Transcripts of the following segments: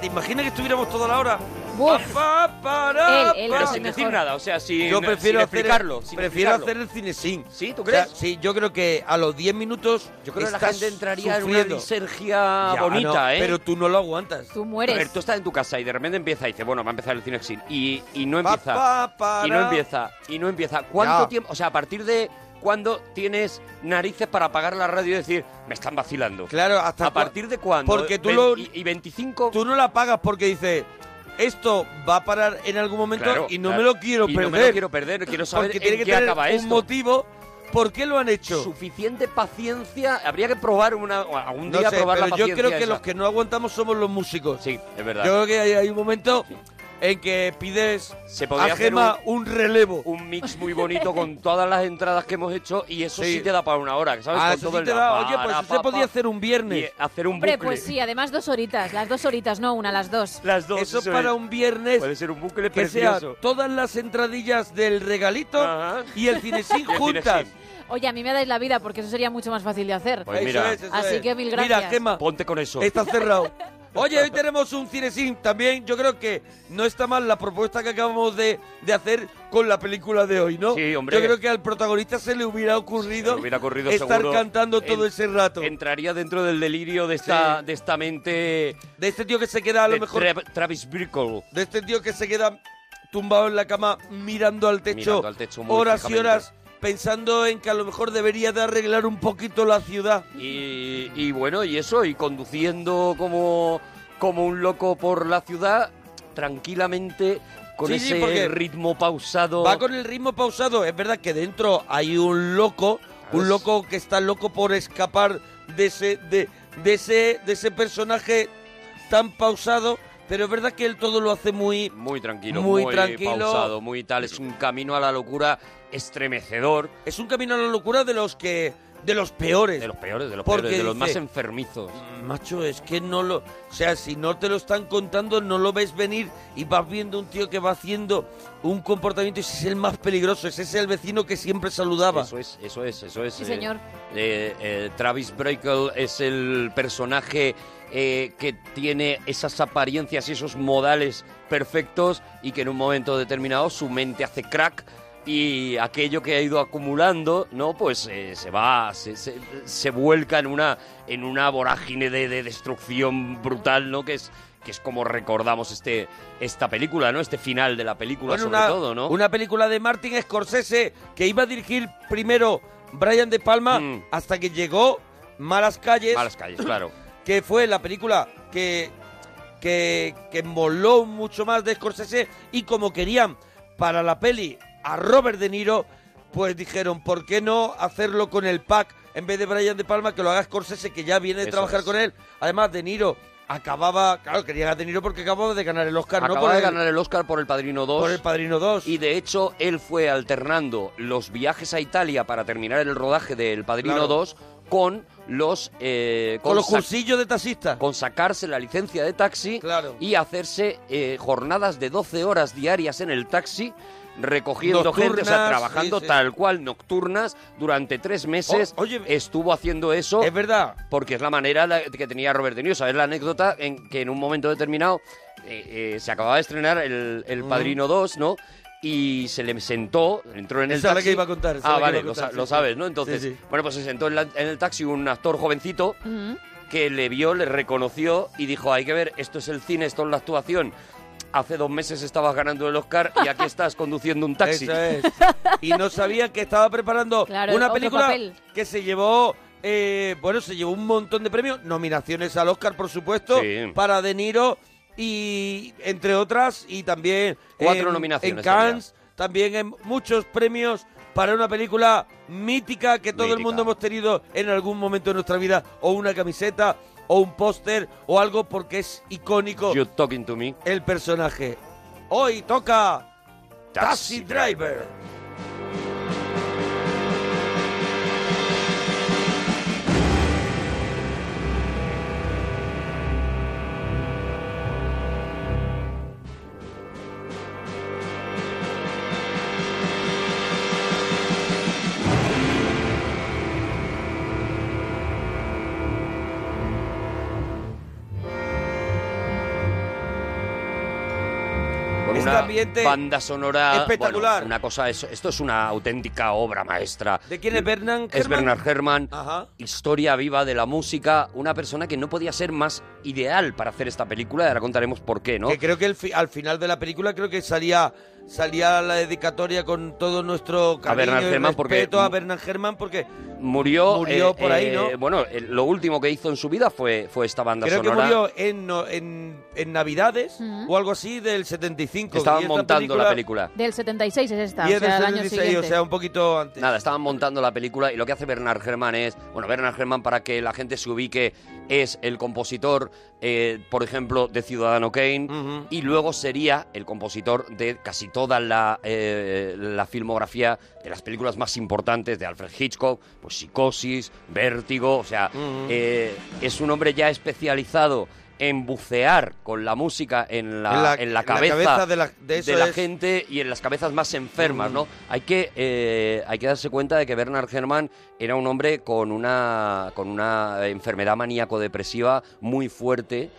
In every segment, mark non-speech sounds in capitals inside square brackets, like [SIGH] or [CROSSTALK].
¿Te imaginas que estuviéramos toda la hora? Él, él pa. es Pero sin decir mejor. nada, o sea, sin, Yo prefiero sin hacer, explicarlo. sin prefiero explicarlo. hacer el cine sin. ¿Sí? ¿Tú O sea, crees? sí, yo creo que a los 10 minutos Yo creo que la gente entraría en una disergia Ya, bonita, no, ¿eh? Pero tú no lo aguantas. Tú A mueres. ver, tú estás en tu casa y de repente empieza y dice, bueno, va a empezar el cine sin y, y no Pa, empieza. pa, para. Y no empieza, y no empieza. ¿Cuánto Ya. tiempo? O sea, a partir de cuándo tienes narices para apagar la radio y decir, me están vacilando? Claro, hasta ¿A partir de cuándo? Porque tú Ve- lo- Y, y 25... Tú no la pagas porque dices, esto va a parar en algún momento Claro, y no claro. me lo quiero Y perder. no me lo quiero perder, quiero saber porque en tiene que qué tener acaba un esto. motivo. ¿Por qué lo han hecho? Suficiente paciencia. Habría que probar una, algún día probar la pero yo paciencia creo que esa. los que no aguantamos somos los músicos. Sí, es verdad. Yo creo que hay, hay un momento en que pides Se podría a hacer Gema un, relevo. un mix muy bonito con todas las entradas que hemos hecho y eso sí, Sí. te da para una hora, ¿sabes? Ah, Con eso todo sí el te da- Oye, pues eso se podía hacer un viernes. y hacer un Hombre, bucle. pues sí, además dos horitas, las dos horitas, no una, las dos. Las dos. Eso eso para es. un viernes Puede ser un bucle que sea precioso. todas las entradillas del regalito Ajá. y el cinesín [LAUGHS] el juntas. Oye, a mí me dais la vida porque eso sería mucho más fácil de hacer. Pues Eso mira, es, eso Así es. que mil Mira, gracias. Gema, ponte con eso. está cerrado. [LAUGHS] Oye, hoy tenemos un cinesín también. Yo creo que no está mal la propuesta que acabamos de, de hacer con la película de hoy, ¿no? Sí, hombre. Yo creo que al protagonista se le hubiera ocurrido, le hubiera ocurrido estar cantando todo en- ese rato. Entraría dentro del delirio de esta, Sí. de esta mente de este tío que se queda a lo de mejor Tra- Travis Bickle. de este tío que se queda tumbado en la cama mirando al techo, Mirando al techo muy horas y horas pensando en que a lo mejor debería de arreglar un poquito la ciudad. Y, y bueno, y eso, y conduciendo como, como un loco por la ciudad, tranquilamente, con Sí, ese ritmo pausado. Va con el ritmo pausado. Es verdad que dentro hay un loco, un loco que está loco por escapar de ese, de, de ese, de ese personaje tan pausado. Pero es verdad que él todo lo hace muy, Muy tranquilo, Muy muy, tranquilo. pausado, muy tal. Es un camino a la locura estremecedor. es un camino a la locura de los que, de los peores. De los peores, de los Porque peores, de los dice- más enfermizos. Macho, es que no lo... O sea, si no te lo están contando, no lo ves venir y vas viendo un tío que va haciendo un comportamiento y ese es el más peligroso. Ese es el vecino que siempre saludaba. Eso es, eso es, eso es. Sí, eh, señor. eh, eh, Travis Bickle es el personaje eh, que tiene esas apariencias y esos modales perfectos y que en un momento determinado su mente hace crack y aquello que ha ido acumulando, ¿no? Pues eh, se va, se, se- se vuelca en una, en una vorágine de, de destrucción brutal, ¿no? Que es, que es como recordamos este, esta película, ¿no? Este final de la película, Bueno, sobre una, todo, ¿no? Una película de Martin Scorsese que iba a dirigir primero Brian De Palma Mm. hasta que llegó Malas Calles, Malas calles, claro. [CLEARS THROAT] que fue la película que, que, que moló mucho más de Scorsese y como querían para la peli a Robert De Niro, pues dijeron, ¿por qué no hacerlo con el pack en vez de Brian De Palma, que lo haga Scorsese, que ya viene de Eso trabajar es. con él? Además, De Niro acababa, claro, querían a De Niro porque acababa de ganar el Oscar, ¿no? Acaba Por de el- ganar el Oscar por El Padrino 2. por el Padrino 2. Y de hecho, él fue alternando los viajes a Italia para terminar el rodaje del Padrino Claro. 2 con los. eh, con los cursillos de taxista. con sacarse la licencia de taxi Claro. y hacerse eh, jornadas de 12 horas diarias en el taxi, recogiendo gente, o sea, Nocturnas, trabajando sí, sí. tal cual, nocturnas, durante tres meses. Oye, estuvo haciendo eso Es verdad. porque es la manera la- que tenía Robert De Niro. ¿Sabes la anécdota en que en un momento determinado eh, eh, se acababa de estrenar el, el Ujú. Padrino 2, ¿no? Y se le sentó, entró en el taxi. que iba a contar, Ah, vale, lo, sa- lo sí, sabes, sí. ¿no? Entonces, Sí, sí. bueno, pues se sentó en, la- en el taxi un actor jovencito que le vio, le reconoció y dijo, hay que ver, esto es el cine, esto es la actuación. Hace dos meses estabas ganando el Oscar y aquí [LAUGHS] estás conduciendo un taxi. Eso es. Y no sabía que estaba preparando [LAUGHS] Claro, una película papel. que se llevó, eh, bueno, se llevó un montón de premios, nominaciones al Oscar, por supuesto, Sí. para De Niro y entre otras, y también Cuatro en- nominaciones en Cannes, también en muchos premios para una película mítica que todo el mundo hemos tenido en algún momento de nuestra vida, o una camiseta, o un póster, o algo porque es icónico You talking to me. el personaje. Hoy toca Taxi Driver. Una ambiente banda sonora espectacular. bueno, una cosa es, esto es una auténtica obra maestra. ¿De quién es Bernard Es? Bernard Herrmann, Ajá. historia viva de la música, una persona que no podía ser más ideal para hacer esta película, y ahora contaremos por qué, ¿no? Que creo que el fi- al final de la película creo que salía salía la dedicatoria con todo nuestro cariño Bernard y porque- respeto a Bernard Herrmann porque Murió, Murió eh, por ahí, eh, ¿no? Bueno, eh, lo último que hizo en su vida fue, fue esta banda creo que sonora. murió en, no- en, en Navidades o algo así del 75. Estaban montando la película. Del 76 es esta, Y o sea, el año 76, siguiente. o sea, un poquito antes. Nada, estaban montando la película y lo que hace Bernard Herrmann es, bueno, Bernard Herrmann para que la gente se ubique es el compositor, eh, por ejemplo, de Ciudadano Kane y luego sería el compositor de casi toda la, eh, la filmografía de las películas más importantes de Alfred Hitchcock, pues Psicosis, Vértigo, o sea, eh, es un hombre ya especializado en bucear con la música en la, En la- en la en la cabeza, de la- de gente y en las cabezas más enfermas, Mm. ¿no? Hay que, eh, hay que darse cuenta de que Bernard Herrmann era un hombre con una, con una enfermedad maníaco-depresiva muy fuerte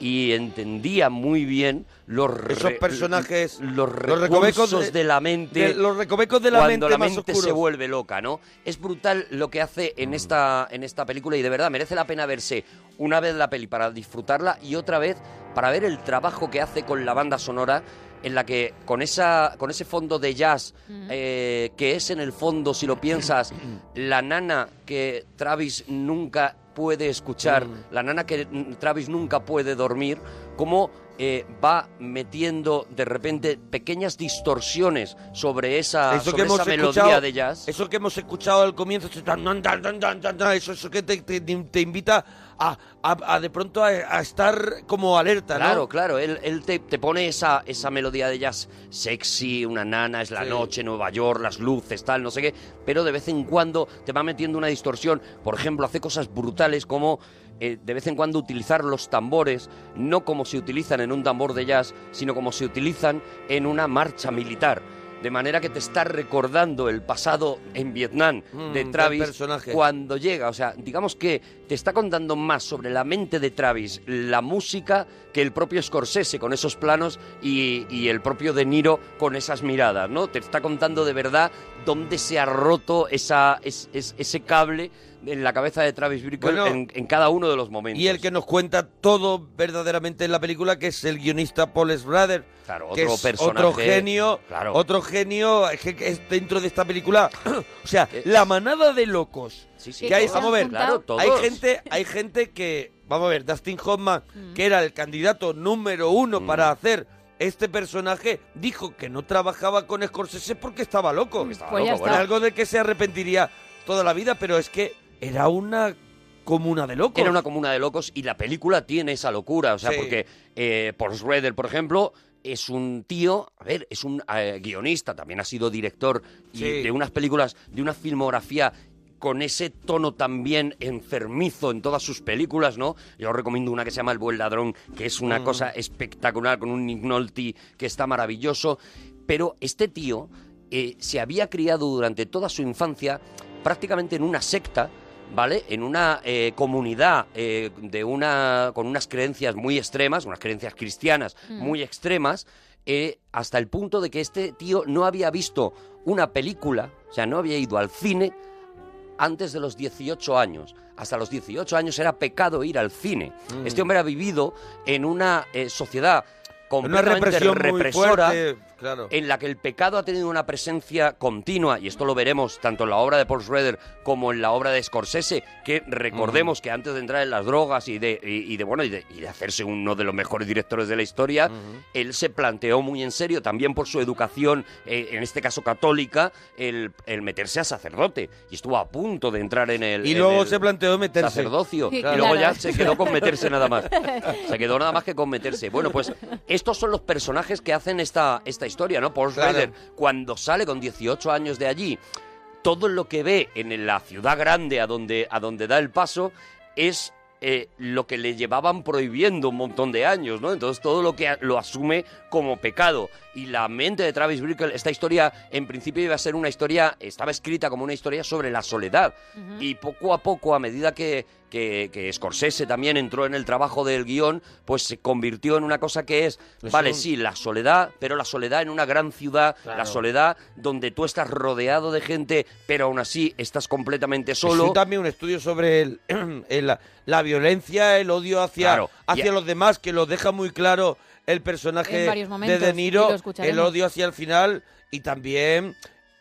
y entendía muy bien los, Esos personajes, los los recovecos de- de, la mente, de- los recovecos de la cuando mente la mente oscuros. se vuelve loca, ¿no? Es brutal lo que hace en esta, en esta película y de verdad merece la pena verse una vez la peli para disfrutarla y otra vez para ver el trabajo que hace con la banda sonora en la que con esa con ese fondo de jazz eh, que es en el fondo si lo piensas [CLEARS THROAT] la nana que Travis nunca puede escuchar. La nana que mm, Travis nunca puede dormir como eh, va metiendo de repente pequeñas distorsiones sobre esa, eso sobre que hemos esa melodía de jazz. eso que hemos escuchado al comienzo, tan, tan, tan, eso que te, te- te invita a, a- a de pronto a, a estar como alerta, ¿no? Claro, claro, él, él te, te pone esa, esa melodía de jazz sexy, una nana, es la Sí. noche, Nueva York, las luces, tal, no sé qué, pero de vez en cuando te va metiendo una distorsión. Por ejemplo, hace cosas brutales como eh, de vez en cuando utilizar los tambores, no como se utilizan en un tambor de jazz, sino como se utilizan en una marcha militar. De manera que te está recordando el pasado en Vietnam Mm, de Travis personaje. cuando llega. O sea, digamos que te está contando más sobre la mente de Travis, la música, que el propio Scorsese con esos planos y, y el propio De Niro con esas miradas, ¿no? Te está contando de verdad dónde se ha roto esa, es- es- ese cable en la cabeza de Travis Bickle Bueno, en, en cada uno de los momentos. Y el que nos cuenta todo verdaderamente en la película, que es el guionista Paul Schrader. Claro, que otro es personaje, Otro genio. claro. Otro genio es que es dentro de esta película. [COUGHS] o sea, la manada de locos. Sí, sí, que hay, vamos a ver, Claro, todos. hay gente, hay gente que, vamos a ver, Dustin Hoffman, que era el candidato número uno Mm. para hacer este personaje, dijo que no trabajaba con Scorsese porque estaba loco. estaba Pues ya loco, está. bueno. Algo de que se arrepentiría toda la vida, pero es que era una comuna de locos. Era una comuna de locos y la película tiene esa locura, o sea, Sí. porque eh, Paul Schrader, por ejemplo, es un tío, a ver, es un eh, guionista, también ha sido director y de unas películas, de una filmografía con ese tono también enfermizo en todas sus películas, ¿no? Yo os recomiendo una que se llama El buen ladrón, que es una Mm. cosa espectacular, con un Nick Nolte que está maravilloso, pero este tío eh, se había criado durante toda su infancia prácticamente en una secta, ¿vale? En una eh, comunidad eh, de una con unas creencias muy extremas, unas creencias cristianas Mm. muy extremas, eh, hasta el punto de que este tío no había visto una película, o sea, no había ido al cine antes de los 18 años. Hasta los 18 años era pecado ir al cine. Mm. Este hombre ha vivido en una eh, sociedad Una completamente muy represora fuerte, claro. en la que el pecado ha tenido una presencia continua, y esto lo veremos tanto en la obra de Paul Schrader como en la obra de Scorsese, que recordemos que antes de entrar en las drogas y de, y, y de bueno y de, y de hacerse uno de los mejores directores de la historia, él se planteó muy en serio, también por su educación, eh, en este caso católica, el, el meterse a sacerdote, y estuvo a punto de entrar en el Y en luego el se planteó meterse. sacerdocio, Sí, y luego ya se quedó con meterse nada más. [LAUGHS] Se quedó nada más que con meterse. Bueno, pues estos son los personajes que hacen esta, esta historia, ¿no? Paul Claro. Schrader, cuando sale con 18 años de allí, todo lo que ve en la ciudad grande a donde, a donde da el paso es eh, lo que le llevaban prohibiendo un montón de años, ¿no? Entonces todo lo que lo asume como pecado. Y la mente de Travis Bickle, esta historia en principio iba a ser una historia, estaba escrita como una historia sobre la soledad. Y poco a poco, a medida que, que, que Scorsese también entró en el trabajo del guion, pues se convirtió en una cosa que es, Es vale, un- sí, la soledad, pero la soledad en una gran ciudad, la soledad donde tú estás rodeado de gente, pero aún así estás completamente Es solo. un- también un estudio sobre el- [CLEARS THROAT] el- la, la violencia, el odio hacia, Claro, hacia y- los demás, que lo deja muy claro el personaje de De Niro, el odio hacia el final y también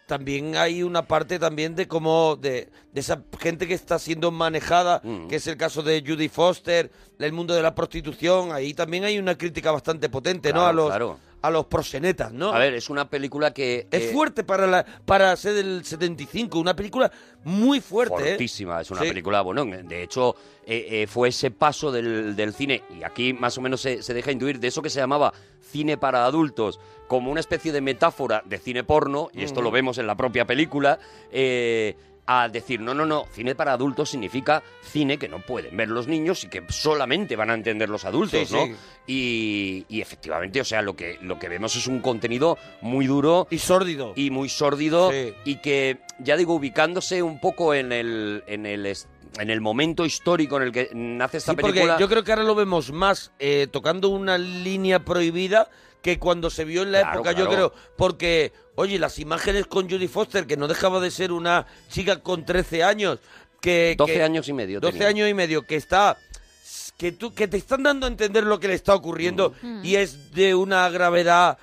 también hay una parte también de cómo de, de esa gente que está siendo manejada, Mm. que es el caso de Judy Foster, el mundo de la prostitución, ahí también hay una crítica bastante potente, ¿no? A los claro. A los prosenetas, ¿no? A ver, es una película que... es que- fuerte para la para ser del 75, una película muy fuerte, ¿eh? Fortísima, es una Sí. película, bueno, de hecho eh, eh, fue ese paso del, del cine, y aquí más o menos se, se deja intuir de eso que se llamaba cine para adultos, como una especie de metáfora de cine porno, y esto lo vemos en la propia película, eh, a decir, no, no, no, cine para adultos significa cine que no pueden ver los niños y que solamente van a entender los adultos, Sí, ¿no? sí. Y, y efectivamente, o sea, lo que, lo que vemos es un contenido muy duro Y sórdido. y muy sórdido Sí. y que ya digo ubicándose un poco en el en el en el momento histórico en el que nace esta Sí, porque película yo creo que ahora lo vemos más eh, tocando una línea prohibida que cuando se vio en la Claro, época, yo creo. Porque, oye, las imágenes con Judy Foster, que no dejaba de ser una chica con 13 años, que... 12 que- años y medio 12 tenía. años y medio, que está... Que, tú, que te están dando a entender lo que le está ocurriendo Mm. y es de una gravedad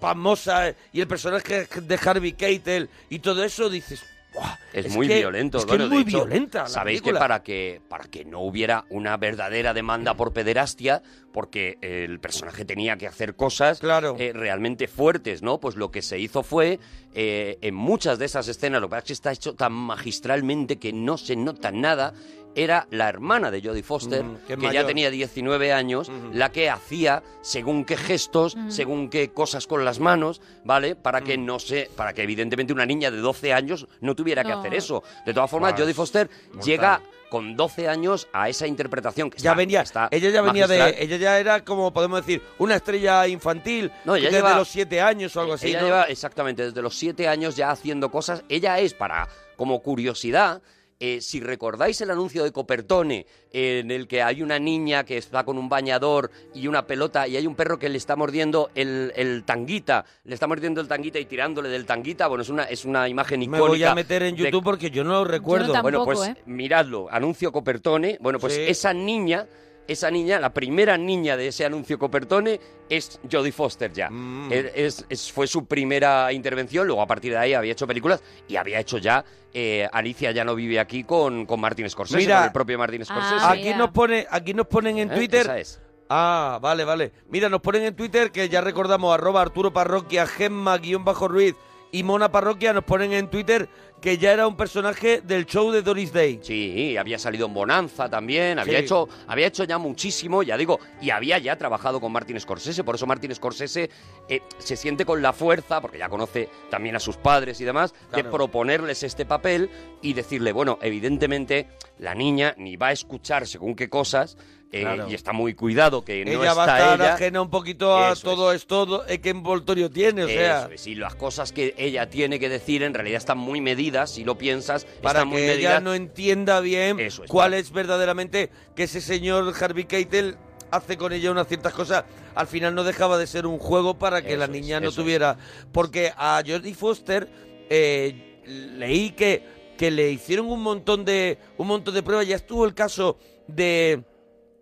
famosa y el personaje de Harvey Keitel y todo eso, dices... "Buah, es, muy que- violento Es que bueno, es de muy hecho, violenta. la sabéis que para que para que no hubiera una verdadera demanda por pederastia porque el personaje tenía que hacer cosas Claro. eh, realmente fuertes no pues lo que se hizo fue eh, en muchas de esas escenas lo que pasa es que está hecho tan magistralmente que no se nota nada era la hermana de Jodie Foster, Mm, que ya tenía 19 años, la que hacía según qué gestos, según qué cosas con las manos, ¿vale? Para Mm. que no se, para que evidentemente una niña de 12 años no tuviera que No. hacer eso. De todas formas, Buah, Jodie Foster mortal. llega con 12 años a esa interpretación que ya está- venía, está ella ya venía magistral. de, ella ya era como podemos decir una estrella infantil No, ella desde lleva- los siete años o algo así. Ella ¿no? lleva exactamente desde los siete años ya haciendo cosas. Ella es para, como curiosidad, eh, si recordáis el anuncio de Copertone, eh, en el que hay una niña que está con un bañador y una pelota y hay un perro que le está mordiendo el, el tanguita, le está mordiendo el tanguita y tirándole del tanguita, bueno, es una, es una imagen Me icónica. voy a meter en de- YouTube porque yo no lo recuerdo. tampoco. bueno, pues ¿eh? miradlo, anuncio Copertone. Bueno, pues Sí. esa niña, esa niña, la primera niña de ese anuncio Copertone es Jodie Foster ya. Mm. Es- es- es- fue su primera intervención, luego a partir de ahí había hecho películas y había hecho ya eh, Alicia ya no vive aquí con, con Martin Scorsese, Mira. con el propio Martin Scorsese. Ah, aquí nos pone, aquí nos ponen en ¿Eh? Twitter. Esa es. Ah, vale, vale. Mira, nos ponen en Twitter que ya recordamos arroba Arturo Parroquia, Gemma guion bajo Ruiz y Mona Parroquia nos ponen en Twitter que ya era un personaje del show de Doris Day. Sí, había salido en Bonanza también, había Sí. hecho, había hecho ya muchísimo, ya digo, y había ya trabajado con Martin Scorsese, por eso Martin Scorsese eh, se siente con la fuerza, porque ya conoce también a sus padres y demás, Claro. de proponerles este papel y decirle, bueno, evidentemente la niña ni va a escuchar según qué cosas, eh, Claro. y está muy cuidado que no ella va a está estar ella. ajena un poquito a Eso todo esto, eh, qué envoltorio tiene, o sea, es, y las cosas que ella tiene que decir en realidad están muy medidas, si lo piensas, para están muy que ella medidas. no entienda bien Eso es, cuál es verdaderamente que ese señor Harvey Keitel hace con ella unas ciertas cosas. Al final no dejaba de ser un juego para que Eso la es, niña no es. tuviera... Porque a Jodie Foster eh, leí que, que le hicieron un montón de un montón de pruebas. Ya estuvo el caso de,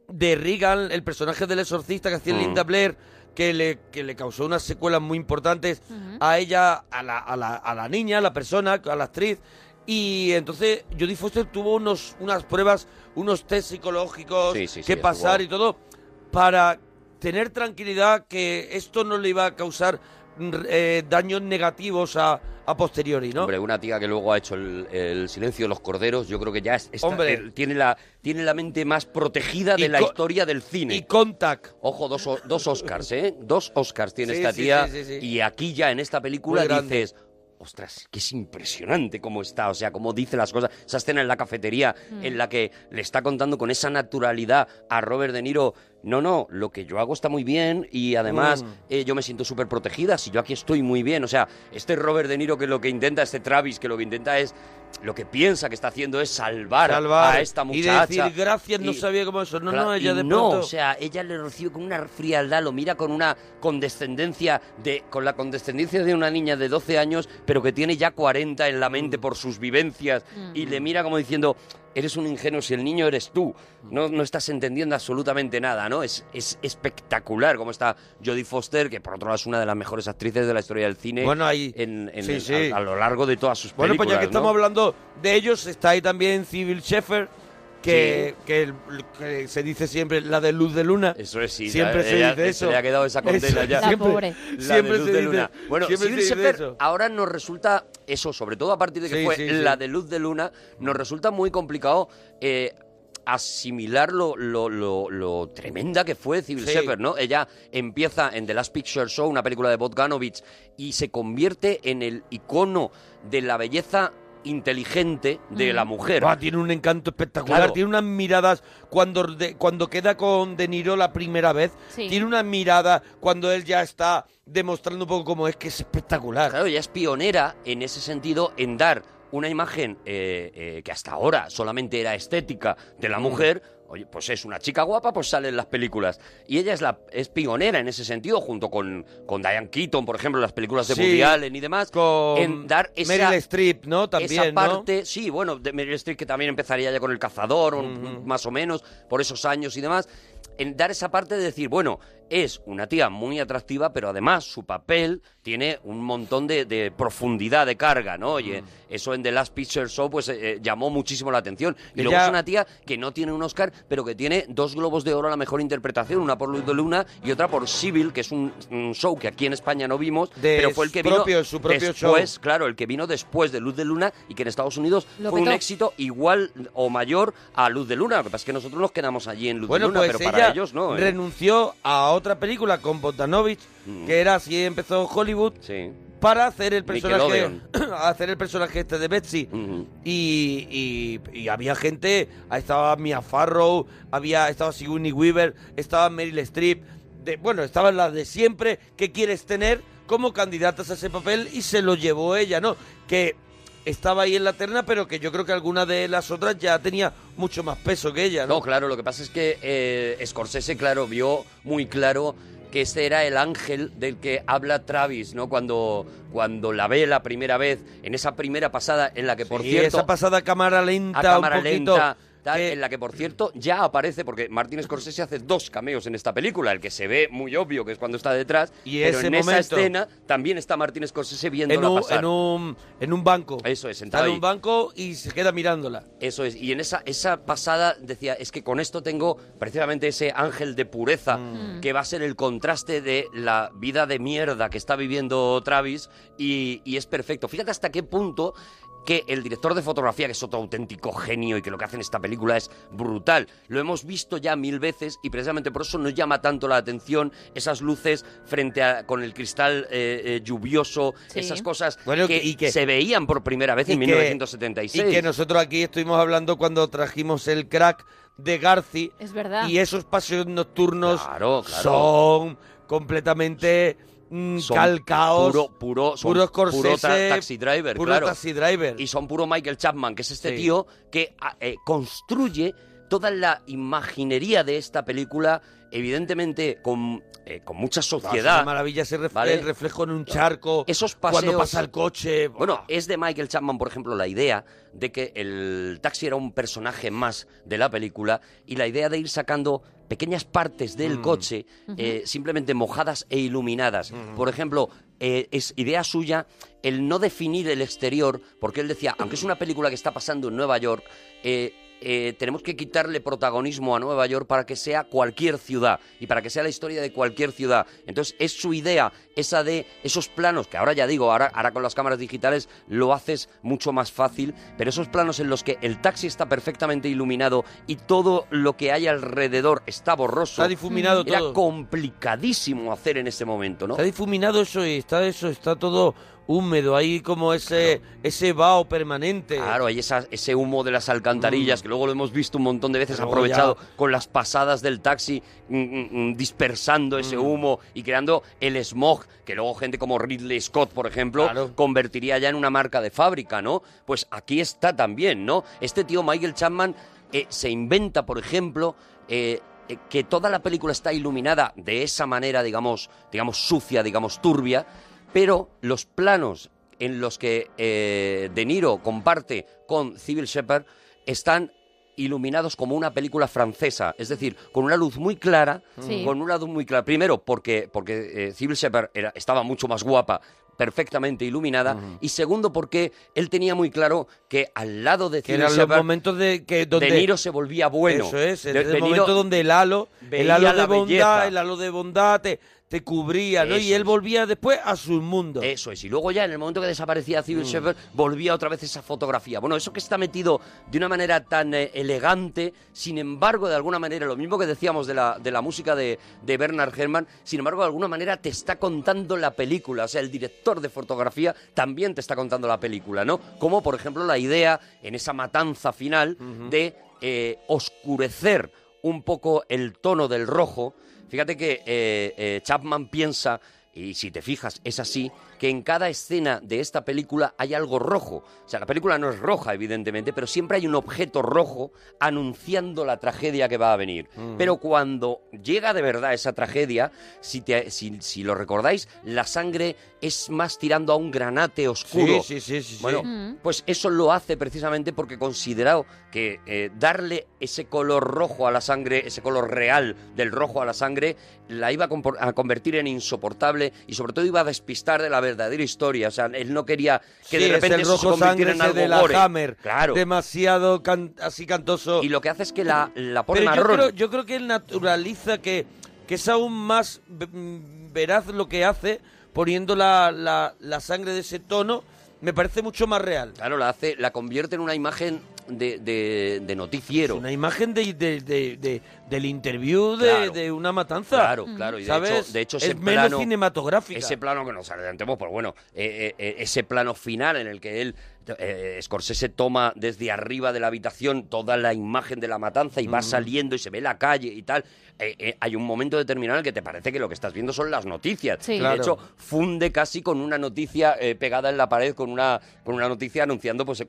de Regan, el personaje del exorcista que hacía Mm. Linda Blair, que le, que le causó unas secuelas muy importantes a ella, a la, a, la, a la niña, a la persona, a la actriz. Y entonces Jodie Foster tuvo unos, unas pruebas, unos test psicológicos Sí, sí, sí, que pasar y todo, para tener tranquilidad que esto no le iba a causar mm, eh, daños negativos a, a posteriori, ¿no? Hombre, una tía que luego ha hecho el, el silencio de los corderos, yo creo que ya es- está- Hombre. eh, tiene, la, tiene la mente más protegida de Y la historia del cine. y Contact. Ojo, dos, o- dos Oscars, ¿eh? Dos Oscars tiene Sí, esta sí, tía. sí, sí, sí. Y aquí ya en esta película dices, ostras, que es impresionante cómo está, o sea, cómo dice las cosas. Esa escena en la cafetería Mm. en la que le está contando con esa naturalidad a Robert De Niro no, no, lo que yo hago está muy bien y además Mm. eh, yo me siento súper protegida, si yo aquí estoy muy bien. O sea, este Robert De Niro que lo que intenta, este Travis que lo que intenta es, lo que piensa que está haciendo es salvar, Salvar a esta y muchacha. decir gracias, no Y- sabía cómo eso. No, Claro, no, ella y de no, pronto... o sea, ella le recibe con una frialdad, lo mira con una condescendencia de con la condescendencia de una niña de 12 años, pero que tiene ya 40 en la Mm. mente por sus vivencias y le mira como diciendo, eres un ingenuo si el niño eres tú. No, no estás entendiendo absolutamente nada, ¿no? Es, es espectacular cómo está Jodie Foster, que por otro lado es una de las mejores actrices de la historia del cine Bueno, ahí- en, en sí, sí. A, a lo largo de todas sus Bueno, películas. pues ya que ¿no? estamos hablando de ellos, está ahí también Civil Sheffer, que, que, el- que se dice siempre la de luz de luna. Eso es, sí. Siempre ya- se ella- dice eso. le ha quedado esa condena ya. La siempre, pobre. La siempre de luz se de dice- luna. Bueno, se dice Shepherd eso. ahora nos resulta, eso, sobre todo a partir de que Sí, fue sí, sí. la de luz de luna, nos resulta muy complicado eh, asimilar lo, lo, lo- lo tremenda que fue Civil Sí. Shepherd, ¿no? Ella empieza en The Last Picture Show, una película de Bogdanovich, y se convierte en el icono de la belleza inteligente de la mujer. Tiene un encanto espectacular, Claro. tiene unas miradas cuando, de- cuando queda con De Niro la primera vez, Sí. tiene una mirada cuando él ya está demostrando un poco cómo es que es espectacular. Claro, ella es pionera en ese sentido en dar una imagen eh, eh, que hasta ahora solamente era estética de Mm. la mujer. Oye, pues es una chica guapa, pues sale en las películas. Y ella es la es pionera en ese sentido, junto con, con Diane Keaton, por ejemplo, en las películas de Sí, Woody Allen y demás, Con en dar esa, Meryl Streep, ¿no? También, esa ¿no? parte, sí, bueno, de Meryl Streep que también empezaría ya con El Cazador, más o menos, por esos años y demás, en dar esa parte de decir, bueno, es una tía muy atractiva, pero además su papel tiene un montón de, de profundidad de carga, ¿no? Oye, Mm. eso en The Last Picture Show pues eh, eh, llamó muchísimo la atención. Y luego es una tía que no tiene un Oscar, pero que tiene dos globos de oro a la mejor interpretación, una por Luz de Luna y otra por Civil, que es un, un show que aquí en España no vimos, De pero fue el que vino propio- su propio después, show. claro, el que vino después de Luz de Luna y que en Estados Unidos Lo fue un éxito igual o mayor a Luz de Luna. Lo que pasa es que nosotros nos quedamos allí en Luz Bueno, de Luna, pues pero ella para ellos no. ¿eh? renunció a otra película con Bogdanovich, Mm. que era así empezó Hollywood, para hacer el personaje Nickelodeon. [CLEARS THROAT] hacer el personaje este de Betsy. Y, y- y había gente ahí estaba Mia Farrow había estaba Sigourney Weaver estaba Meryl Streep de, bueno estaban las de siempre que quieres tener como candidatas a ese papel y se lo llevó ella no que estaba ahí en la terna pero que yo creo que alguna de las otras ya tenía mucho más peso que ella no, No, claro, lo que pasa es que eh, Scorsese, claro, vio muy claro que este era el ángel del que habla Travis, ¿no? Cuando, cuando la ve la primera vez, en esa primera pasada en la que, por Sí, cierto... esa pasada cámara lenta a cámara un poquito lenta, tal, que- en la que por cierto ya aparece, porque Martin Scorsese hace dos cameos en esta película, el que se ve muy obvio que es cuando está detrás, Y pero ese en esa escena también está Martin Scorsese viéndola en un, pasar. en un en un banco Eso es, está sentado en ahí. un banco y se queda mirándola Eso es, y en esa, esa pasada decía, es que con esto tengo precisamente ese ángel de pureza Mm. que va a ser el contraste de la vida de mierda que está viviendo Travis y, y es perfecto. Fíjate hasta qué punto que el director de fotografía, que es otro auténtico genio y que lo que hace en esta película es brutal, lo hemos visto ya mil veces y precisamente por eso nos llama tanto la atención esas luces frente a con el cristal eh, eh, lluvioso, Sí. esas cosas Bueno, que, y que- se veían por primera vez en que- 1976. Y que nosotros aquí estuvimos hablando cuando trajimos el crack de Garci. Es verdad. Y esos paseos nocturnos Claro, claro. son completamente mm, Son calcaos. Puro, puro, son puro puro Scorsese, ta- taxi driver, puro claro. taxi driver. Y son puro Michael Chapman, que es este Sí. tío que ah, eh, construye toda la imaginería de esta película, evidentemente con, eh, con mucha es una sociedad. maravilla ese ref- ¿vale? el reflejo en un charco. Esos Cuando paseos- pasa el coche. Bueno, ¡buah! es de Michael Chapman, por ejemplo, la idea de que el taxi era un personaje más de la película y la idea de ir sacando pequeñas partes Mm. del coche eh, simplemente mojadas e iluminadas. Por ejemplo, eh, es idea suya el no definir el exterior, porque él decía, aunque es una película que está pasando en Nueva York, eh, eh, tenemos que quitarle protagonismo a Nueva York para que sea cualquier ciudad y para que sea la historia de cualquier ciudad. Entonces es su idea, esa de esos planos, que ahora ya digo, ahora, ahora con las cámaras digitales lo haces mucho más fácil, pero esos planos en los que el taxi está perfectamente iluminado y todo lo que hay alrededor está borroso. Está difuminado Era todo. complicadísimo hacer en ese momento, ¿no? Está difuminado eso y está eso, está todo húmedo, hay como ese, ese vaho permanente. Claro, hay esa- ese humo de las alcantarillas, que luego lo hemos visto un montón de veces Luego aprovechado ya- con las pasadas del taxi, mm, mm, mm, dispersando ese humo y creando el smog, que luego gente como Ridley Scott, por ejemplo, Claro. convertiría ya en una marca de fábrica, ¿no? Pues aquí está también, ¿no? Este tío Michael Chapman eh, se inventa, por ejemplo, eh, eh, que toda la película está iluminada de esa manera, digamos, digamos sucia, digamos turbia, pero los planos en los que eh, De Niro comparte con Civil Shepard están iluminados como una película francesa, es decir, con una luz muy clara, Sí. con una luz muy clara. Primero, porque, porque eh, Civil Shepard era- estaba mucho más guapa, perfectamente iluminada, y segundo, porque él tenía muy claro que al lado de Civil eran los momentos de que donde De Niro se volvía bueno. Eso es, De- el De Niro- momento donde el halo, el halo de bondad, belleza. el halo de bondad te, te cubría, ¿no? Y él volvía después a su mundo. Eso es, y luego ya en el momento que desaparecía Mm. Civil Shepard, volvía otra vez esa fotografía. Bueno, eso que está metido de una manera tan eh, elegante, sin embargo, de alguna manera, lo mismo que decíamos de la, de la música de, de Bernard Herrmann, sin embargo, de alguna manera te está contando la película. O sea, el director de fotografía también te está contando la película, ¿no? Como, por ejemplo, la idea en esa matanza final de eh, oscurecer un poco el tono del rojo. Fíjate que eh, eh, Chapman piensa, y si te fijas, es así, que en cada escena de esta película hay algo rojo. O sea, la película no es roja, evidentemente, pero siempre hay un objeto rojo anunciando la tragedia que va a venir. Pero cuando llega de verdad esa tragedia, si, te- si, si lo recordáis, la sangre es más tirando a un granate oscuro. Sí, sí, sí, sí. Bueno, Mm. pues eso lo hace precisamente porque considerado que eh, darle ese color rojo a la sangre, ese color real del rojo a la sangre, la iba a convertir en insoportable y sobre todo iba a despistar de la verdadera historia. O sea, él no quería que Sí, de es repente el eso se rojo convirtiera sangre en ese algo de la gore. Hammer, Claro. demasiado can- así cantoso. Y lo que hace es que la, la pone Pero yo marrón. creo, yo creo que él naturaliza que, que es aún más mm, veraz lo que hace poniendo la, la, la sangre de ese tono. Me parece mucho más real. Claro, la hace, la convierte en una imagen de, de- de noticiero. Una imagen de, de- de- de- del interview de, Claro. de una matanza. Claro, claro. Y de ¿Sabes? hecho, de hecho ese es menos plano, cinematográfica. Ese plano que nos adelantemos, pues bueno, eh, eh, eh, ese plano final en el que él, eh, Scorsese toma desde arriba de la habitación toda la imagen de la matanza y va saliendo y se ve la calle y tal. eh, eh, hay un momento determinado en el que te parece que lo que estás viendo son las noticias. Sí. De hecho, funde casi con una noticia eh, pegada en la pared, con una, con una noticia anunciando pues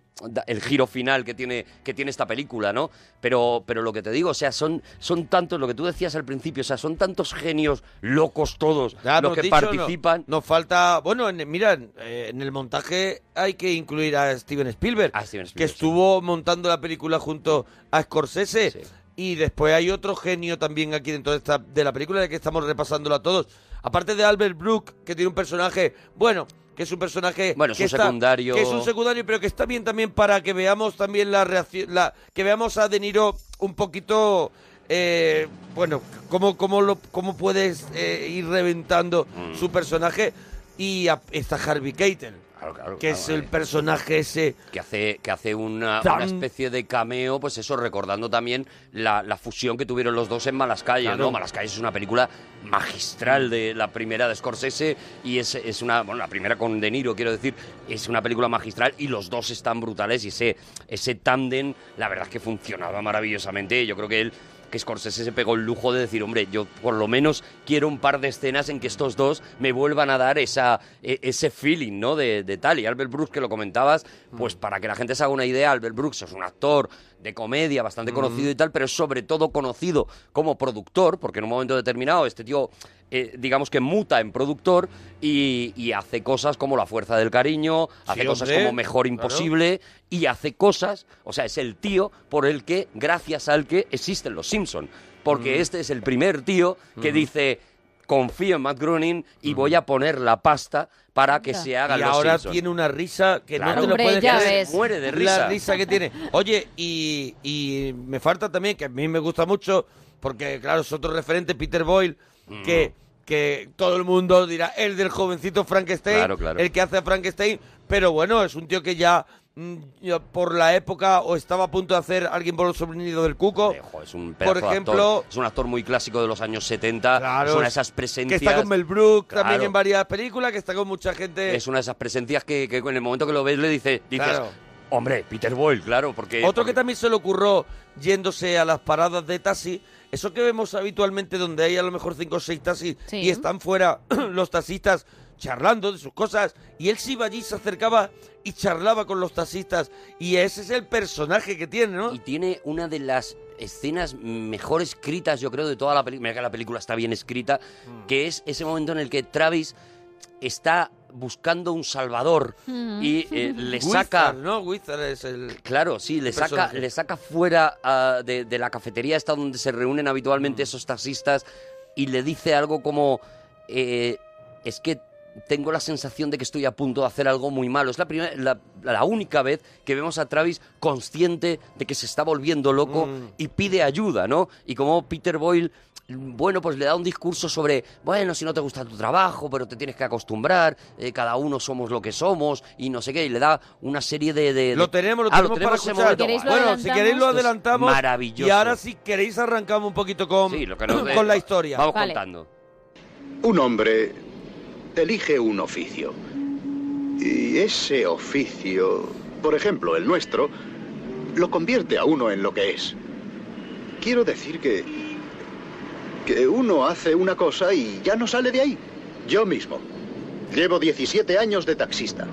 el giro final que tiene, que tiene esta película, ¿no? Pero, pero lo que te digo, o sea, son, son tantos, lo que tú decías al principio, o sea, son tantos genios locos todos Ya los que dicho, no- participan. nos falta, bueno, en, mira, en, eh, en el montaje hay que incluir a Steven Spielberg, A Steven que sí. estuvo montando la película junto a Scorsese. Sí. Y después hay otro genio también aquí dentro de, esta, de la película, de que estamos repasándolo a todos. Aparte de Albert Brook, que tiene un personaje, bueno, que es un personaje... Bueno, es que un está- secundario. Que es un secundario, pero que está bien también para que veamos también la reacción, la, que veamos a De Niro un poquito... eh, bueno, cómo, cómo, lo, cómo puedes eh, ir reventando Mm. su personaje. Y a- está Harvey Keitel, Claro, claro, que claro, es el eh, personaje ese... que hace, que hace una, Tan- una especie de cameo, pues eso, recordando también la, la fusión que tuvieron los dos en Malas Calles. ¿no? Malas Calles es una película magistral de la primera de Scorsese y es, es una, bueno, la primera con De Niro, quiero decir, es una película magistral y los dos están brutales y ese, ese tándem, la verdad es que funcionaba maravillosamente. Yo creo que él que Scorsese se pegó el lujo de decir, hombre, yo por lo menos quiero un par de escenas en que estos dos me vuelvan a dar esa, e- ese feeling, ¿no? De, de tal. Y Albert Brooks, que lo comentabas, pues para que la gente se haga una idea, Albert Brooks es un actor de comedia bastante conocido y tal, pero es sobre todo conocido como productor, porque en un momento determinado este tío, eh, digamos que muta en productor y, y hace cosas como La Fuerza del Cariño, hace Sí, cosas como Mejor claro. Imposible y hace cosas, o sea, es el tío por el que, gracias al que existen los Simpson, porque este es el primer tío que dice confío en Matt Groening y voy a poner la pasta para que se hagan Y los ahora tiene una risa que Claro. no te lo puedes creer. Muere de La risa. risa que tiene. Oye, y, y me falta también, que a mí me gusta mucho, porque claro, es otro referente, Peter Boyle, Mm. que, que todo el mundo dirá, el del jovencito Frankenstein, Claro, claro. el que hace a Frankenstein, pero bueno, es un tío que ya por la época o estaba a punto de hacer alguien por el sobrinido del cuco. Ojo, es un Por ejemplo- actor. es un actor muy clásico de los años 70, Claro, es una de es- esas que presencias está con Mel Brooks también Claro. en varias películas, que está con mucha gente. es una de esas presencias que, que en el momento que lo ves le dice, dices, Claro. hombre, Peter Boyle, claro, porque Otro que también se le ocurrió yéndose a las paradas de taxi, eso que vemos habitualmente donde hay a lo mejor cinco o seis taxis Sí. y están fuera [CLEARS THROAT] los taxistas charlando de sus cosas y él se iba allí, se acercaba y charlaba con los taxistas y ese es el personaje que tiene, ¿no? y tiene una de las escenas mejor escritas, yo creo, de toda la película. Mira que la película está bien escrita, Mm. que es ese momento en el que Travis está buscando un salvador Mm. y [LAUGHS] eh, le Wizard, saca ¿no? Wizard es el... Claro, sí, le El saca, le saca fuera ah, de, de la cafetería esta donde se reúnen habitualmente Mm. esos taxistas y le dice algo como eh, es que tengo la sensación de que estoy a punto de hacer algo muy malo. Es la primera, la, la única vez que vemos a Travis consciente de que se está volviendo loco Mm. y pide ayuda, ¿no? Y como Peter Boyle bueno, pues le da un discurso sobre, bueno, si no te gusta tu trabajo, pero te tienes que acostumbrar, eh, cada uno somos lo que somos, y no sé qué, y le da una serie de... de- Lo tenemos, lo Ah, tenemos para ese escuchar. momento. ¿Queréis lo bueno, si queréis lo es adelantamos. maravilloso. Y ahora si queréis arrancamos un poquito con, Sí, lo que [CLEARS THROAT] nos con la historia. Vamos Vale. contando. Un hombre elige un oficio. Y ese oficio, por ejemplo, el nuestro, lo convierte a uno en lo que es. Quiero decir que que uno hace una cosa y ya no sale de ahí. Yo mismo. Llevo 17 años de taxista.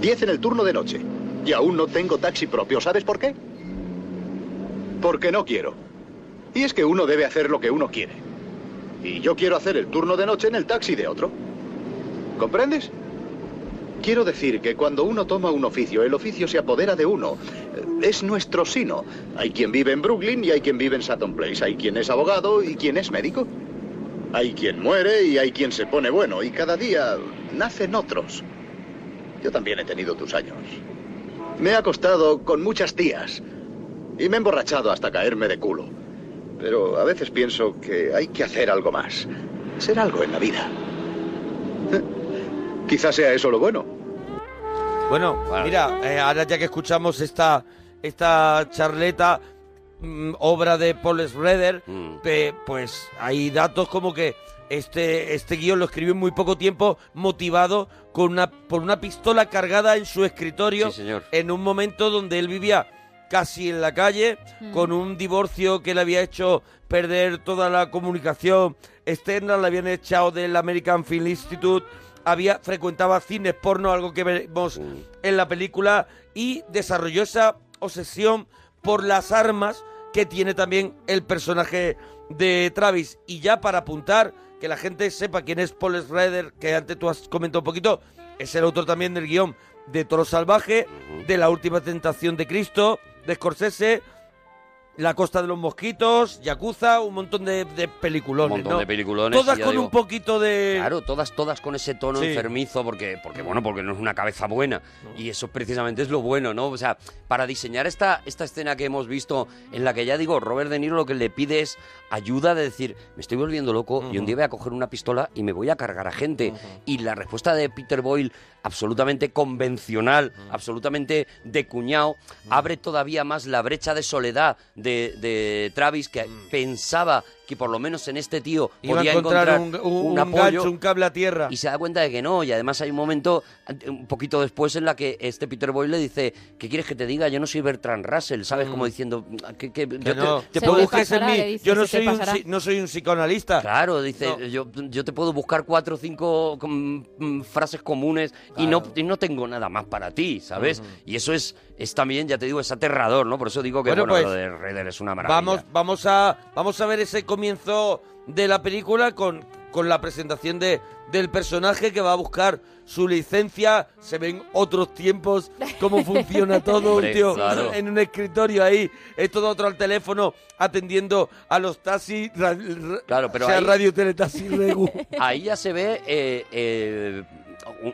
10 en el turno de noche. Y aún no tengo taxi propio. ¿Sabes por qué? Porque no quiero. Y es que uno debe hacer lo que uno quiere. Y yo quiero hacer el turno de noche en el taxi de otro. ¿Comprendes? Quiero decir que cuando uno toma un oficio, el oficio se apodera de uno. Es nuestro sino. Hay quien vive en Brooklyn y hay quien vive en Sutton Place. Hay quien es abogado y quien es médico. Hay quien muere y hay quien se pone bueno. Y cada día nacen otros. Yo también he tenido tus años. Me he acostado con muchas tías. Y me he emborrachado hasta caerme de culo. Pero a veces pienso que hay que hacer algo más. Ser algo en la vida. Quizás sea eso lo bueno. Bueno, Vale. mira, eh, ahora ya que escuchamos esta, esta charleta, mm, obra de Paul Schroeder, Mm. pues hay datos como que este, este guion lo escribió en muy poco tiempo, motivado con una, por una pistola cargada en su escritorio, Sí, señor. en un momento donde él vivía casi en la calle, Mm. con un divorcio que le había hecho perder toda la comunicación externa, le habían echado del American Film Institute, había frecuentaba cines porno, algo que vemos Mm. en la película, y desarrolló esa obsesión por las armas que tiene también el personaje de Travis. Y ya para apuntar, que la gente sepa quién es Paul Schrader, que antes tú has comentado un poquito, es el autor también del guion de Toro Salvaje, de La Última Tentación de Cristo, de Scorsese, La Costa de los Mosquitos, Yakuza, un montón de, de peliculones, Un montón ¿no? de peliculones. Todas con digo, un poquito de... Claro, todas, todas con ese tono Sí. enfermizo, porque, porque, bueno, porque no es una cabeza buena. Y eso precisamente es lo bueno, ¿no? O sea, para diseñar esta, esta escena que hemos visto, en la que ya digo, Robert De Niro lo que le pide es ayuda de decir, me estoy volviendo loco y un día voy a coger una pistola y me voy a cargar a gente. Y la respuesta de Peter Boyle, absolutamente convencional, absolutamente de cuñado, abre todavía más la brecha de soledad de, de Travis, que pensaba que por lo menos en este tío Iba podía encontrar, un, encontrar un- un apoyo gancho, un cable a tierra. y se da cuenta de que no. Y además hay un momento, un poquito después, en la que este Peter Boyle le dice, ¿qué quieres que te diga? Yo no soy Bertrand Russell, ¿sabes? Como diciendo, que, que- yo Mm. Que te- no, te Se puedo buscar... busques en mí. dice, Yo no te soy, un, no soy un psicoanalista. Claro, dice, No. yo, yo te puedo buscar cuatro o cinco mm, mm, frases comunes y, no, Claro. y no tengo nada más para ti, ¿sabes? Y eso es, es también, ya te digo, es aterrador, ¿no? Por eso digo que Bueno, bueno, pues, lo de Raider es una maravilla. Vamos, vamos, a, vamos a ver ese comienzo de la película con, con la presentación de, del personaje que va a buscar su licencia. Se ven otros tiempos, cómo funciona todo. un Hombre, tío claro. en un escritorio ahí, es todo otro al teléfono atendiendo a los taxis. ra- Claro, pero sea ahí- radio, teletaxi, [LAUGHS] regu. Ahí ya se ve eh, eh,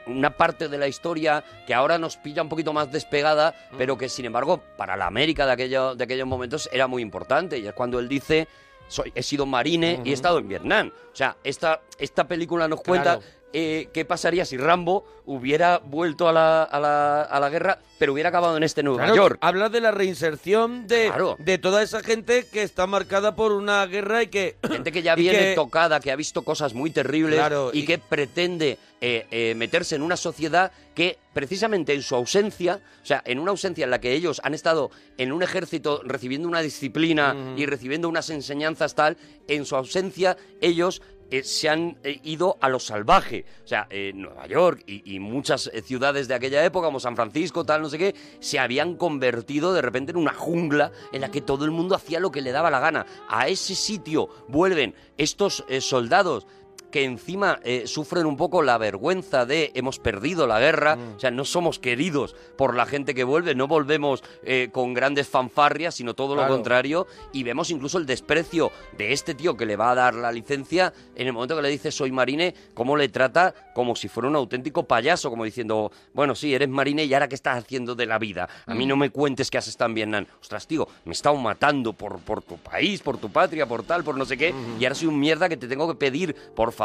un- una parte de la historia que ahora nos pilla un poquito más despegada, pero que sin embargo para la América de, aquello- de aquellos momentos era muy importante. Y es cuando él dice, soy, he sido marine y he estado en Vietnam. O sea, esta, esta película nos cuenta Claro. eh, qué pasaría si Rambo hubiera vuelto a la, a la- a la guerra, pero hubiera acabado en este Nueva Claro, York. Habla de la reinserción de, Claro. de toda esa gente que está marcada por una guerra y que... Gente que ya [CLEARS THROAT] viene que- tocada, que ha visto cosas muy terribles y- que pretende eh, eh, meterse en una sociedad que precisamente en su ausencia, o sea, en una ausencia en la que ellos han estado en un ejército recibiendo una disciplina y recibiendo unas enseñanzas tal, en su ausencia ellos eh, se han eh, ido a lo salvaje. O sea, eh, Nueva York y, y muchas ciudades de aquella época, como San Francisco, tal, no sé qué, se habían convertido de repente en una jungla en la que todo el mundo hacía lo que le daba la gana. A ese sitio vuelven estos soldados que encima eh, sufren un poco la vergüenza de hemos perdido la guerra, o sea, no somos queridos por la gente que vuelve, no volvemos eh, con grandes fanfarrias, sino todo Claro. lo contrario, y vemos incluso el desprecio de este tío que le va a dar la licencia en el momento que le dice soy marine, cómo le trata como si fuera un auténtico payaso, como diciendo, bueno, sí, eres marine y ahora qué estás haciendo de la vida, a mí no me cuentes que has estado en Vietnam, ostras, tío, me estado matando por, por tu país, por tu patria, por tal, por no sé qué, y ahora soy un mierda que te tengo que pedir, por favor,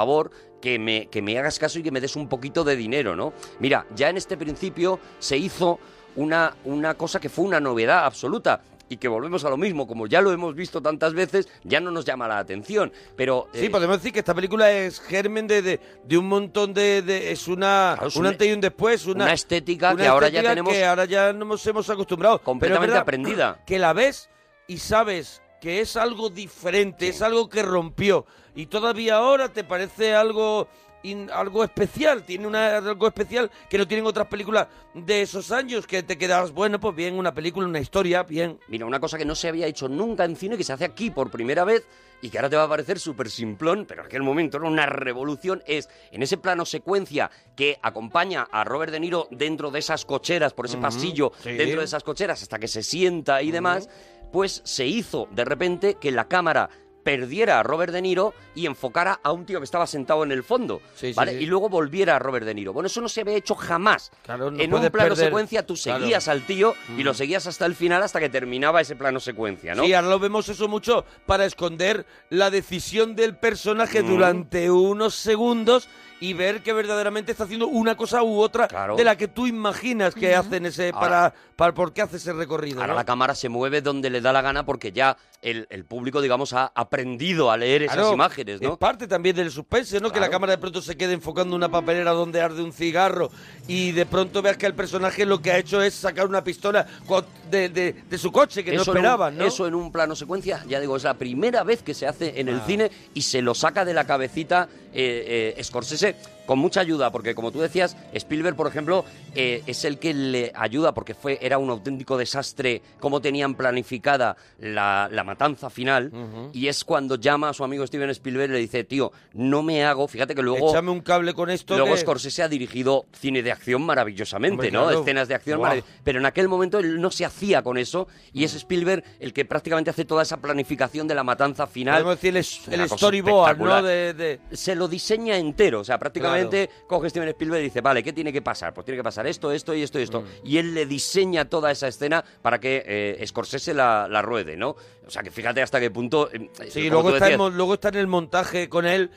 que me, que me hagas caso y que me des un poquito de dinero, ¿no? Mira, ya en este principio se hizo una, una cosa que fue una novedad absoluta. Y que volvemos a lo mismo, como ya lo hemos visto tantas veces, ya no nos llama la atención. Pero Sí, eh, podemos decir que esta película es germen de, de, de un montón de, de- es una Claro, es un una- antes y un después, una, una estética una que ahora ya tenemos que ahora ya nos hemos acostumbrado, completamente verdad aprendida. que la ves y sabes que es algo diferente, es algo que rompió y todavía ahora te parece algo in- algo especial, tiene una, algo especial que no tienen otras películas de esos años que te quedas, bueno, pues bien, una película, una historia, bien. Mira, una cosa que no se había hecho nunca en cine, que se hace aquí por primera vez y que ahora te va a parecer súper simplón, pero en aquel momento era una revolución, es en ese plano secuencia que acompaña a Robert De Niro dentro de esas cocheras, por ese pasillo, sí. dentro de esas cocheras, hasta que se sienta y demás, pues se hizo de repente que la cámara perdiera a Robert De Niro y enfocara a un tío que estaba sentado en el fondo, Sí, ¿vale? sí. Y luego volviera a Robert De Niro. Bueno, eso no se había hecho jamás. Claro, no en un plano perder- secuencia tú Claro. seguías al tío y lo seguías hasta el final hasta que terminaba ese plano secuencia, ¿no? Sí, ahora lo vemos eso mucho para esconder la decisión del personaje Mm. durante unos segundos y ver que verdaderamente está haciendo una cosa u otra Claro. de la que tú imaginas que hacen ese Ahora- para, para por qué hace ese recorrido. Ahora ¿no? la cámara se mueve donde le da la gana porque ya el, el público, digamos, ha aprendido a leer esas Claro, imágenes, ¿no? Es parte también del suspense, ¿no? Que la cámara de pronto se quede enfocando una papelera donde arde un cigarro y de pronto veas que el personaje lo que ha hecho es sacar una pistola de, de- de su coche que no un- esperaban, ¿no? Eso en un plano secuencia, ya digo, es la primera vez que se hace en el Ah. cine y se lo saca de la cabecita eh, eh, Scorsese it. Con mucha ayuda, porque como tú decías, Spielberg, por ejemplo, eh, es el que le ayuda porque fue era un auténtico desastre cómo tenían planificada la, la matanza final y es cuando llama a su amigo Steven Spielberg y le dice, tío, no me hago, fíjate que luego... Échame un cable con esto. Luego que- Scorsese ha dirigido cine de acción maravillosamente, Hombre, ¿no? claro. Escenas de acción marav- Pero en aquel momento él no se hacía con eso y es Spielberg el que prácticamente hace toda esa planificación de la matanza final. Podemos decir el, el storyboard, ¿no? De, de- Se lo diseña entero, o sea, prácticamente coge Steven Spielberg y dice, vale, ¿qué tiene que pasar? Pues tiene que pasar esto, esto y esto y esto. Mm. Y él le diseña toda esa escena para que eh, Scorsese la, la ruede, ¿no? O sea, que fíjate hasta qué punto... eh, Sí, luego está, decías, luego está en el montaje con él.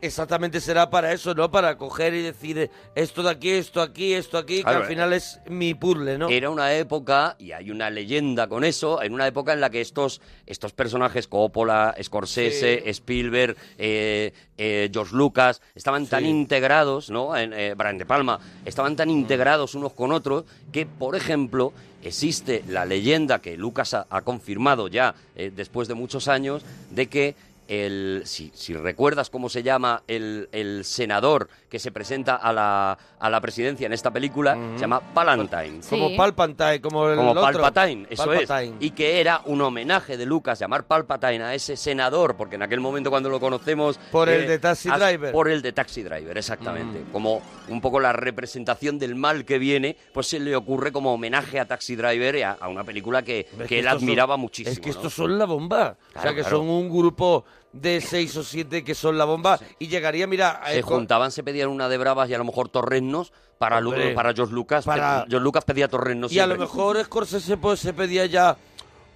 Exactamente será para eso, ¿no? Para coger y decir eh, esto de aquí, esto aquí, esto aquí, que al final es mi puzzle, ¿no? Era una época, y hay una leyenda con eso, en una época en la que estos, estos personajes, Coppola, Scorsese, Sí. Spielberg, eh, eh, George Lucas, estaban tan integrados, ¿no? En, eh, Brian De Palma, estaban tan integrados unos con otros que, por ejemplo, existe la leyenda que Lucas ha, ha confirmado ya eh, después de muchos años de que el, si, si recuerdas cómo se llama el, el senador que se presenta a la, a la presidencia en esta película, se llama Palantine. Como. Palpatine, como el Como otro. Palpatine, eso Palpatine. es. Y que era un homenaje de Lucas llamar Palpatine a ese senador, porque en aquel momento cuando lo conocemos... Por el de Taxi as- Driver. Por el de Taxi Driver, exactamente. Mm. Como un poco la representación del mal que viene, pues se le ocurre como homenaje a Taxi Driver y a, a una película que, Es que que él son- admiraba muchísimo. Es que ¿no? estos son la bomba. o sea, que claro. son un grupo de seis o siete que son la bomba. Y llegaría, mira... se juntaban, se pedían una de bravas y a lo mejor torrenos para, Lu- Hombre, para George Lucas. para- George Lucas pedía torrenos Y a lo mejor Scorsese pues, se pedía ya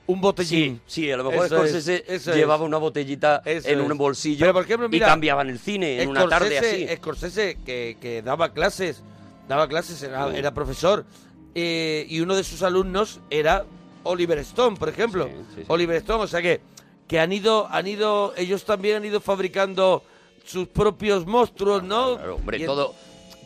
un botellín. Sí, sí, a lo mejor Eso Scorsese llevaba es. una botellita Eso en un bolsillo Pero, por ejemplo, mira, y cambiaban el cine en una tarde así. Scorsese- que, que daba clases, daba clases, era, Mm. era profesor, eh, y uno de sus alumnos era Oliver Stone, por ejemplo. Sí. Oliver Stone, o sea que, que han ido, han ido, ellos también han ido fabricando sus propios monstruos, ¿no? Claro, hombre, Y todo,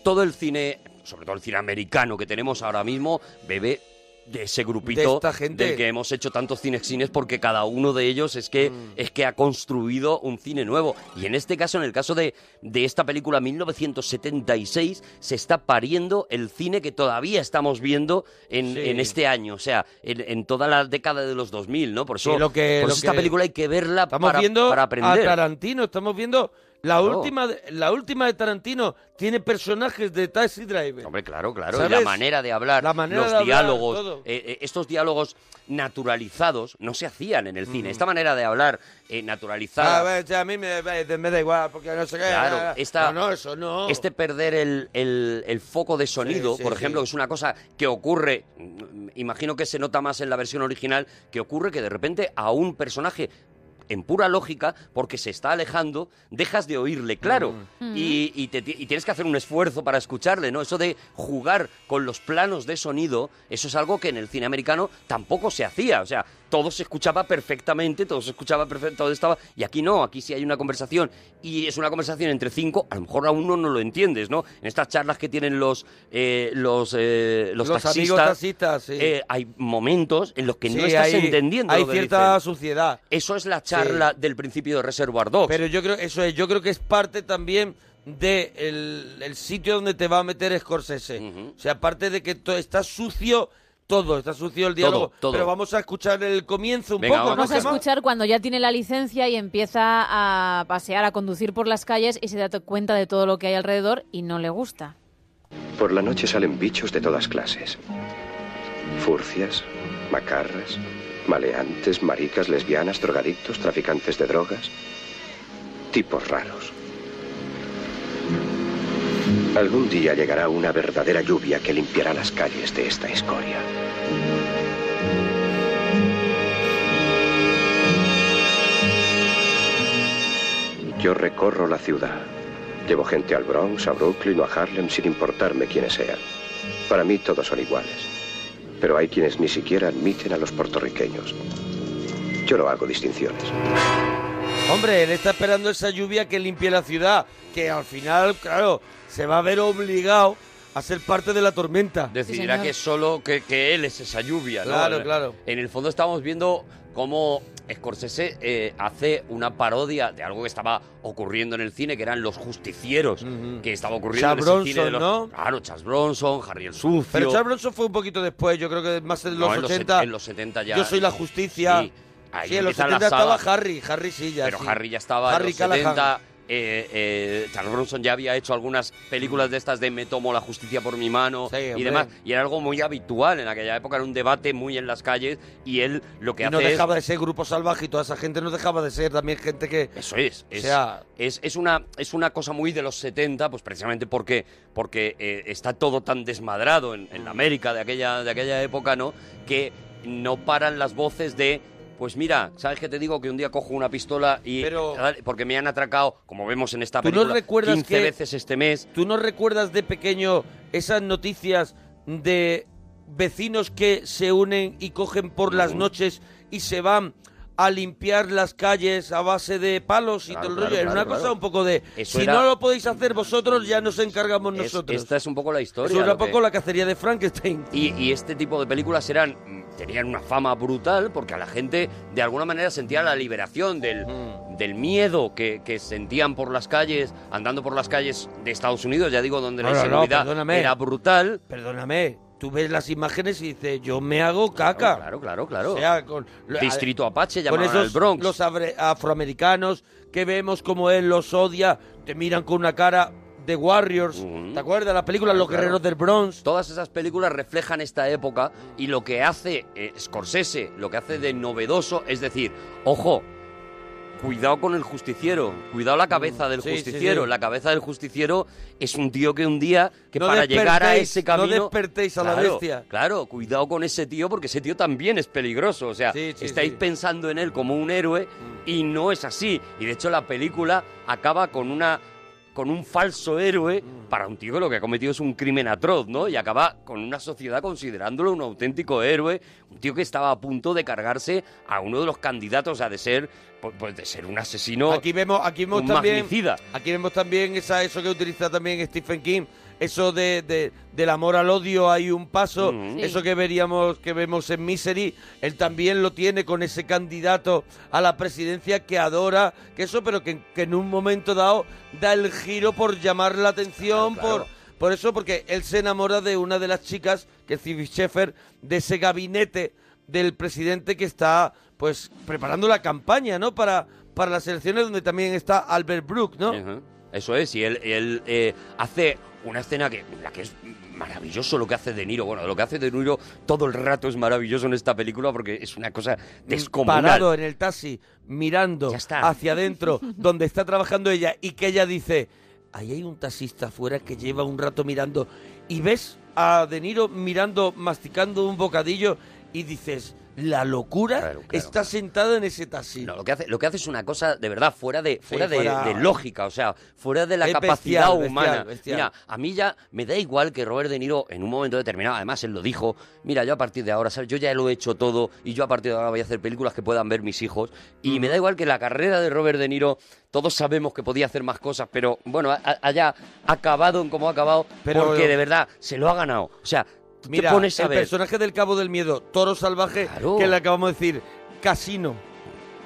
todo el cine, sobre todo el cine americano que tenemos ahora mismo, bebe de ese grupito De esta gente. del que hemos hecho tantos cinexines porque cada uno de ellos es que Mm. es que ha construido un cine nuevo y en este caso en el caso de, de esta película 1976 se está pariendo el cine que todavía estamos viendo en, Sí. en este año o sea en, en toda la década de los 2000 no por eso, Sí, lo que- por lo esta que- película hay que verla Estamos para, viendo para a aprender Tarantino, estamos viendo la última, de- la última de Tarantino tiene personajes de Taxi Driver. Hombre, claro, claro. Y ¿Sabes? la manera de hablar, La manera los de diálogos, eh, eh, estos diálogos naturalizados no se hacían en el Mm. cine. Esta manera de hablar eh, naturalizada. A ver, ya a mí me, da igual, porque no sé qué. Claro, esta- no, no, eso no. Este perder el, el- el foco de sonido, sí, por sí. ejemplo, que es una cosa que ocurre, mm, imagino que se nota más en la versión original, que ocurre que de repente a un personaje en pura lógica, porque se está alejando, dejas de oírle claro. Mm. Y, y te y tienes que hacer un esfuerzo para escucharle, ¿no? Eso de jugar con los planos de sonido, eso es algo que en el cine americano tampoco se hacía. O sea, todo se escuchaba perfectamente, todo se escuchaba perfecto, todo estaba... Y aquí no, aquí sí hay una conversación. Y es una conversación entre cinco, a lo mejor a uno no lo entiendes, ¿no? En estas charlas que tienen los, eh, los, eh, los, Los taxistas, amigos taxistas, sí. eh, hay momentos en los que no estás hay- entendiendo Hay lo que cierta dicen. suciedad. Eso es la charla del principio de Reservoir Dogs. Pero yo creo, eso es, yo creo que es parte también de el, el sitio donde te va a meter Scorsese. O sea, aparte de que to- está sucio todo, está sucio el diálogo. todo. Pero vamos a escuchar el comienzo un Venga, poco, ¿no, Vamos a escuchar cuando ya tiene la licencia y empieza a pasear, a conducir por las calles y se da cuenta de todo lo que hay alrededor y no le gusta. Por la noche salen bichos de todas clases. Furcias, macarras, maleantes, maricas, lesbianas, drogadictos, traficantes de drogas. Tipos raros. Algún día llegará una verdadera lluvia que limpiará las calles de esta escoria. Yo recorro la ciudad. Llevo gente al Bronx, a Brooklyn o a Harlem sin importarme quiénes sean. Para mí todos son iguales. Pero hay quienes ni siquiera admiten a los puertorriqueños. Yo no hago distinciones. Hombre, él está esperando esa lluvia que limpie la ciudad, que al final, claro, se va a ver obligado a ser parte de la tormenta. decidirá que solo que, que él es esa lluvia, ¿no? Claro, claro. En el fondo estamos viendo cómo Scorsese eh, hace una parodia de algo que estaba ocurriendo en el cine, que eran los justicieros, Ujú. que estaba ocurriendo Charles en ese cine de Bronson, los- ¿no? Claro, Charles Bronson, Harry el Sucio. Pero Charles Bronson fue un poquito después, yo creo que más en los No, en los 80. en los 70 ya. Yo soy la justicia. Sí, ahí Sí, en los empieza la 70 estaba. Harry, Harry sí, ya. Pero sí. Harry ya estaba Harry en los Callahan. 70. eh, eh, Charles Bronson ya había hecho algunas películas de estas de Me tomo la justicia por mi mano Sí, y demás. Y era algo muy habitual en aquella época, era un debate muy en las calles y él lo que Y hace no es... dejaba de ser grupo salvaje y toda esa gente no dejaba de ser también gente que... Eso es, es, sea- es, es una, es una cosa muy de los 70, pues precisamente porque, porque eh, está todo tan desmadrado en, en la América de aquella, de aquella época, ¿no? Que no paran las voces de, pues mira, ¿sabes qué te digo? Que un día cojo una pistola y... Pero- porque me han atracado, como vemos en esta ¿Tú no película, recuerdas 15 que- veces este mes. ¿Tú no recuerdas de pequeño esas noticias de vecinos que se unen y cogen por las noches y se van a limpiar las calles a base de palos y Claro, todo el claro, rollo? Era claro, una cosa un poco de... Eso si era- no lo podéis hacer vosotros, ya nos encargamos Es- nosotros. esta es un poco la historia. Que- un poco la cacería de Frankenstein. Y, y este tipo de películas eran tenían una fama brutal porque a la gente de alguna manera sentía la liberación del, Mm. del miedo que, que sentían por las calles, andando por las calles de Estados Unidos, ya digo, donde No, la no, no, inseguridad era brutal. Perdóname, tú ves las imágenes y dices, yo me hago caca. Claro, claro, claro. O sea, con, Distrito Apache con llamaban esos al Bronx. los afroamericanos que vemos como él los odia, te miran con una cara de Warriors. ¿Te acuerdas la película Claro, Los claro. Guerreros del Bronx? Todas esas películas reflejan esta época y lo que hace eh, Scorsese, lo que hace de novedoso, es decir, ojo, cuidado con el justiciero, cuidado la cabeza del sí, justiciero. sí. La cabeza del justiciero es un tío que un día, que No para llegar a ese no camino... despertéis a la bestia. Claro, cuidado con ese tío porque ese tío también es peligroso. O sea, estáis pensando en él como un héroe y no es así. Y de hecho la película acaba con una con un falso héroe para un tío que lo que ha cometido es un crimen atroz, ¿no? Y acaba con una sociedad considerándolo un auténtico héroe, un tío que estaba a punto de cargarse a uno de los candidatos a de ser pues, pues, de ser un asesino Aquí vemos, aquí vemos un también, magnicida. aquí vemos también esa, eso que utiliza también Stephen King, eso de, de- del amor al odio hay un paso, eso que veríamos, que vemos en Misery, él también lo tiene con ese candidato a la presidencia que adora, que eso, pero que, que en un momento dado da el giro por llamar la atención, Claro, claro. por por eso, porque él se enamora de una de las chicas, que es Phoebe Sheffer, de ese gabinete del presidente que está, pues, preparando la campaña, ¿no? Para, para las elecciones, donde también está Albert Brook, ¿no? Eso es, y él, él, eh, hace una escena que la que es maravilloso lo que hace De Niro. Bueno, lo que hace De Niro todo el rato es maravilloso en esta película porque es una cosa descomunal. Parado en el taxi, mirando Ya está. hacia adentro, donde está trabajando ella, y que ella dice, ahí hay un taxista afuera que lleva un rato mirando, y ves a De Niro mirando, masticando un bocadillo, y dices, la locura Claro, claro. está sentado en ese taxi. No, lo que hace, lo que hace es una cosa de verdad fuera de fuera, de, fuera- de lógica, o sea, fuera de la Es capacidad bestial, humana. bestial, bestial. Mira, a mí ya me da igual que Robert De Niro en un momento determinado, además él lo dijo, mira, yo a partir de ahora, ¿sabes? Yo ya lo he hecho todo y yo a partir de ahora voy a hacer películas que puedan ver mis hijos y me da igual que la carrera de Robert De Niro todos sabemos que podía hacer más cosas, pero bueno, ha- ha- haya acabado en como ha acabado Pero- porque de verdad se lo ha ganado. O sea, tú Mira, te pones a el ver personaje del Cabo del Miedo, Toro Salvaje, Claro. que le acabamos de decir, Casino,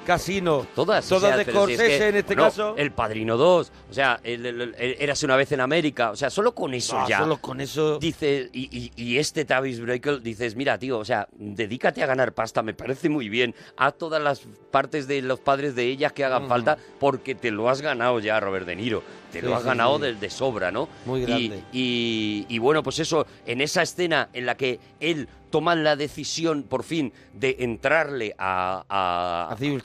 Casino, Todas, o todas sea, de pero si es Scorsese que, en este bueno, caso. El Padrino 2, o sea, el, el- el- Érase una vez en América, o sea, solo con eso Ah, ya. Solo con eso. Dice, y, y- y este Travis Breakel, dices, mira, tío, o sea, dedícate a ganar pasta, me parece muy bien. Haz todas las partes de los padres de ellas que hagan falta, porque te lo has ganado ya, Robert De Niro. Te Sí, lo has sí, ganado sí. de, sobra, ¿no? Muy grande. Y, y bueno, pues eso, en esa escena en la que él toma la decisión, por fin, de entrarle a... A, A Sybil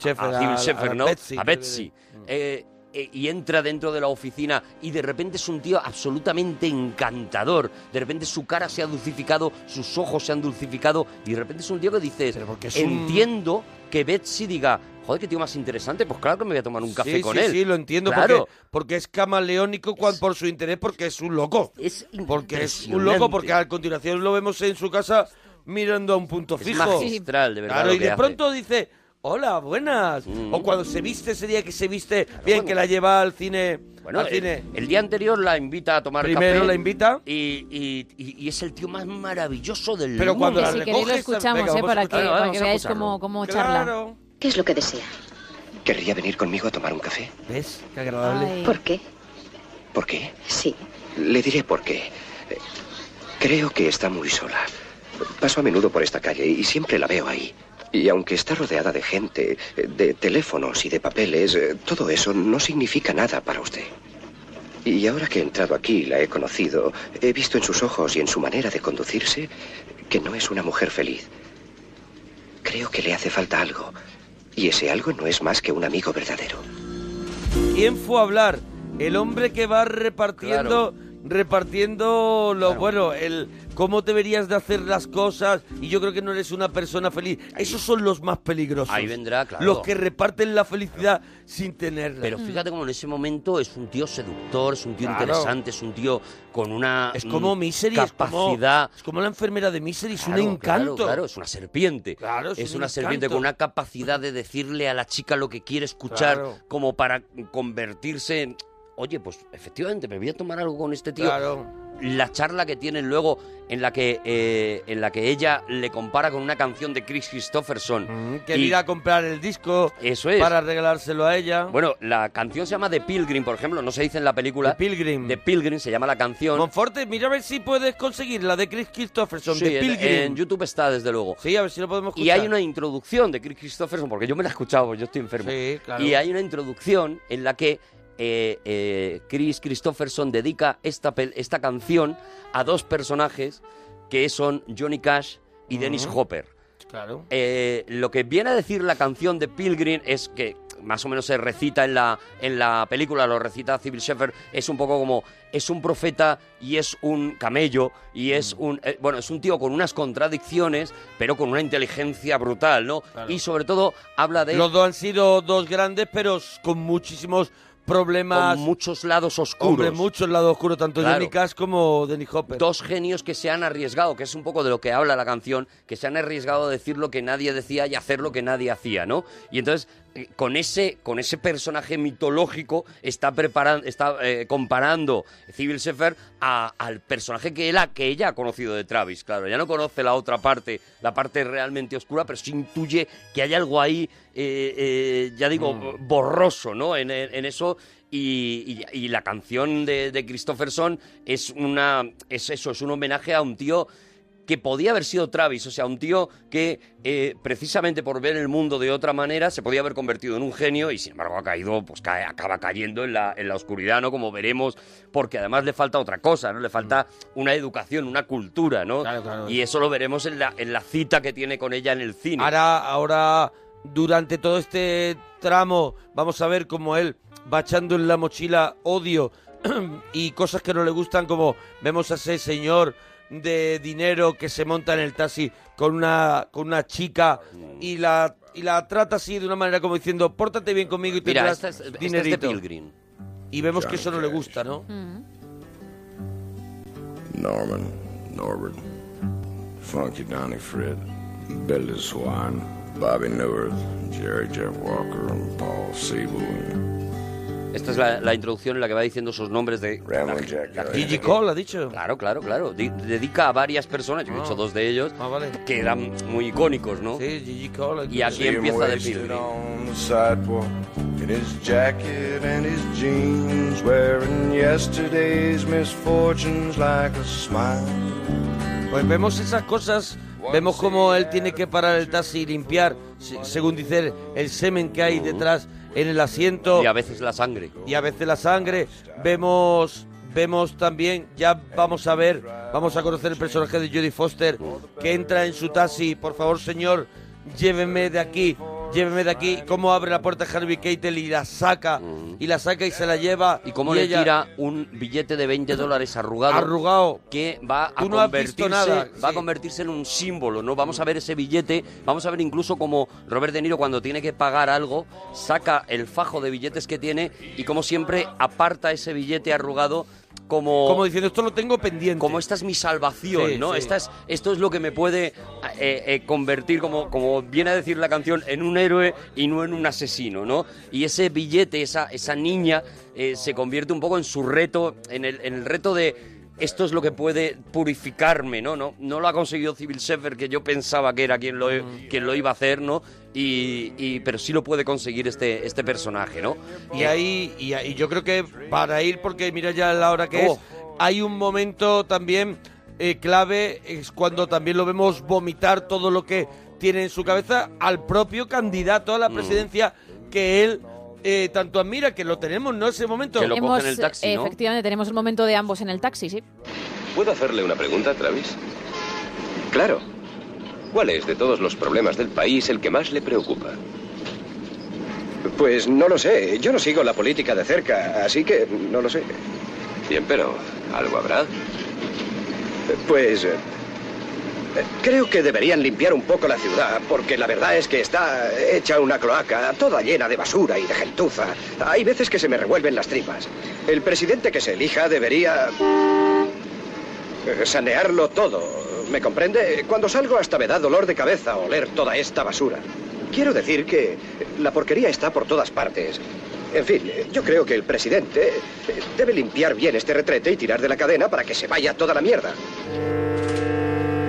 Shepherd, a ¿no? Betsy, a Betsy. Eh, eh, y entra dentro de la oficina y de repente es un tío absolutamente encantador. De repente su cara se ha dulcificado, sus ojos se han dulcificado y de repente es un tío que un- entiendo que Betsy diga, joder, qué tío más interesante, pues claro que me voy a tomar un café sí, con sí, él. sí, lo entiendo Claro. porque, porque es camaleónico cuan- por su interés, porque es un loco. Es Porque es un loco, porque a continuación lo vemos en su casa mirando a un punto Es fijo. magistral, de verdad. Claro, y de hace. pronto dice, hola, buenas. Mm. O cuando se viste ese día que se viste, bien, bueno. que la lleva al cine. Bueno, al el, cine. el día anterior la invita a tomar Primero café. la invita. Y, y- y- y es el tío más maravilloso del Pero mundo. cuando Que la si queréis lo recoges, escuchamos, venga, ¿eh? para que, escucharlo. para Vamos que a veáis cómo, cómo charla. ¿Qué es lo que desea? ¿Querría venir conmigo a tomar un café? ¿Ves? Qué agradable. Ay. ¿Por qué? ¿Por qué? Sí. Le diré por qué. Eh, Creo que está muy sola. Paso a menudo por esta calle y siempre la veo ahí. Y aunque está rodeada de gente, eh, de teléfonos y de papeles, eh, todo eso no significa nada para usted. Y ahora que he entrado aquí y la he conocido, he visto en sus ojos y en su manera de conducirse que no es una mujer feliz. Creo que le hace falta algo. Y ese algo no es más que un amigo verdadero. ¿Quién fue a hablar? El hombre que va repartiendo, repartiendo lo Claro. bueno, el cómo deberías de hacer las cosas y yo creo que no eres una persona feliz. Esos son los más peligrosos. Ahí vendrá, claro. Los que reparten la felicidad sin tenerla. Pero fíjate cómo en ese momento es un tío seductor, es un tío Claro. interesante, es un tío con una es como mm, Misery, es como, capacidad. es como la enfermera de Misery, es un encanto. Claro, claro, es una serpiente. Claro, es es un una serpiente con una capacidad de decirle a la chica lo que quiere escuchar, como para convertirse en. Oye, pues efectivamente, me voy a tomar algo con este tío. Claro. La charla que tienen luego en la que eh, en la que ella le compara con una canción de Chris Christopherson. Mm, que Y- ir a comprar el disco Eso es. para regalárselo a ella. Bueno, la canción se llama The Pilgrim, por ejemplo, no se dice en la película. The Pilgrim. The Pilgrim se llama la canción. Monforte, mira a ver si puedes conseguir la de Chris Christopherson, Sí, de en- Pilgrim. en YouTube está, desde luego. Sí, a ver si lo podemos escuchar. Y hay una introducción de Chris Christopherson, porque yo me la he escuchado, porque yo estoy enfermo. Sí, claro. Y hay una introducción en la que eh, eh, Chris Christopherson dedica esta, esta canción a dos personajes que son Johnny Cash y Dennis Hopper. Claro. Eh, lo que viene a decir la canción de Pilgrim es que más o menos se recita en la, en la película, lo recita Civil Shepherd, es un poco como, es un profeta y es un camello y es un, eh, bueno, es un tío con unas contradicciones, pero con una inteligencia brutal, ¿no? Claro. Y sobre todo habla de Los dos han sido dos grandes, pero con muchísimos problemas. con muchos lados oscuros. Hombre, muchos lados oscuros, tanto Claro. Johnny Cash como Denny Hopper. dos genios que se han arriesgado, que es un poco de lo que habla la canción, que se han arriesgado a decir lo que nadie decía y hacer lo que nadie hacía, ¿no? Y entonces, con ese, con ese personaje mitológico, está preparando, está eh, comparando Civil Shepherd a- al personaje que, él ha- que ella ha conocido de Travis, claro. Ya no conoce la otra parte, la parte realmente oscura, pero sí intuye que hay algo ahí, eh, eh, ya digo, Mm. borroso, ¿no? En, en eso y, y- y la canción de, de Christopherson es una es eso es un homenaje a un tío que podía haber sido Travis, o sea, un tío que eh, precisamente por ver el mundo de otra manera se podía haber convertido en un genio y sin embargo ha caído, pues cae- acaba cayendo en la, en la oscuridad, ¿no? Como veremos, porque además le falta otra cosa, ¿no? Le falta una educación, una cultura, ¿no? Claro, claro. Y eso lo veremos en la, en la cita que tiene con ella en el cine. Ahora, ahora, durante todo este tramo, vamos a ver cómo él va echando en la mochila odio [CLEARS THROAT] y cosas que no le gustan, como vemos a ese señor de dinero que se monta en el taxi con una, con una chica y la, y la trata así de una manera como diciendo, pórtate bien conmigo y Mira, tendrás esta es, esta es de dinerito". Pilgrim. y vemos que eso no le gusta, ¿no? Norman, Norbert, Funky Donnie Fred, Billy Swan, Bobby Newirth, Jerry Jeff Walker, and Paul Siebel, Esta es la, la introducción en la que va diciendo esos nombres de... Gigi Cole ha dicho. Claro, claro, claro. Di- dedica a varias personas, yo he Ah. dicho dos de ellos, Ah, vale. que eran muy icónicos, ¿no? Sí, Gigi Cole. Y aquí empieza de Pilgrim. Pues vemos esas cosas, vemos cómo él tiene que parar el taxi y limpiar, se- según dice el semen que hay detrás en el asiento Y a veces la sangre. y a veces la sangre. Vemos vemos también, ya vamos a ver, vamos a conocer el personaje de Jodie Foster que entra en su taxi, por favor señor, lléveme de aquí, lléveme de aquí, cómo abre la puerta Harvey Keitel y la saca, y la saca y se la lleva. Y cómo le ella- tira un billete de 20 dólares arrugado. Arrugado. Que va a Tú no has visto convertirse, nada, va a sí. convertirse en un símbolo, ¿no? Vamos a ver ese billete, vamos a ver incluso como Robert De Niro cuando tiene que pagar algo, saca el fajo de billetes que tiene y como siempre aparta ese billete arrugado como Como diciendo, esto lo tengo pendiente. como esta es mi salvación, Sí, ¿no? sí. Esta es, esto es lo que me puede eh, eh, convertir, como, como viene a decir la canción, en un héroe y no en un asesino, ¿no? Y ese billete, esa, esa niña, eh, se convierte un poco en su reto, en el, en el reto de esto es lo que puede purificarme, ¿no? No, no lo ha conseguido Civil Shepherd, que yo pensaba que era quien lo, quien lo iba a hacer, ¿no? Y, y- pero sí lo puede conseguir este, este personaje, ¿no? Y ahí, y ahí yo creo que para ir, porque mira ya la hora que Oh. es, hay un momento también eh, clave, es cuando también lo vemos vomitar todo lo que tiene en su cabeza al propio candidato a la Mm. presidencia que él eh, tanto admira, que lo tenemos, ¿no? Ese momento. Que lo Hemos, coge en el taxi, ¿no? Efectivamente, tenemos el momento de ambos en el taxi, sí. ¿Puedo hacerle una pregunta, Travis? Claro. ¿Cuál es de todos los problemas del país el que más le preocupa? Pues no lo sé. Yo no sigo la política de cerca, así que no lo sé. Bien, pero algo habrá. Pues... Creo que deberían limpiar un poco la ciudad, porque la verdad es que está hecha una cloaca, toda llena de basura y de gentuza. Hay veces que se me revuelven las tripas. El presidente que se elija debería... eh, sanearlo todo. ¿Me comprende? Cuando salgo hasta me da dolor de cabeza oler toda esta basura. Quiero decir que la porquería está por todas partes. En fin, yo creo que el presidente eh, debe limpiar bien este retrete y tirar de la cadena para que se vaya toda la mierda.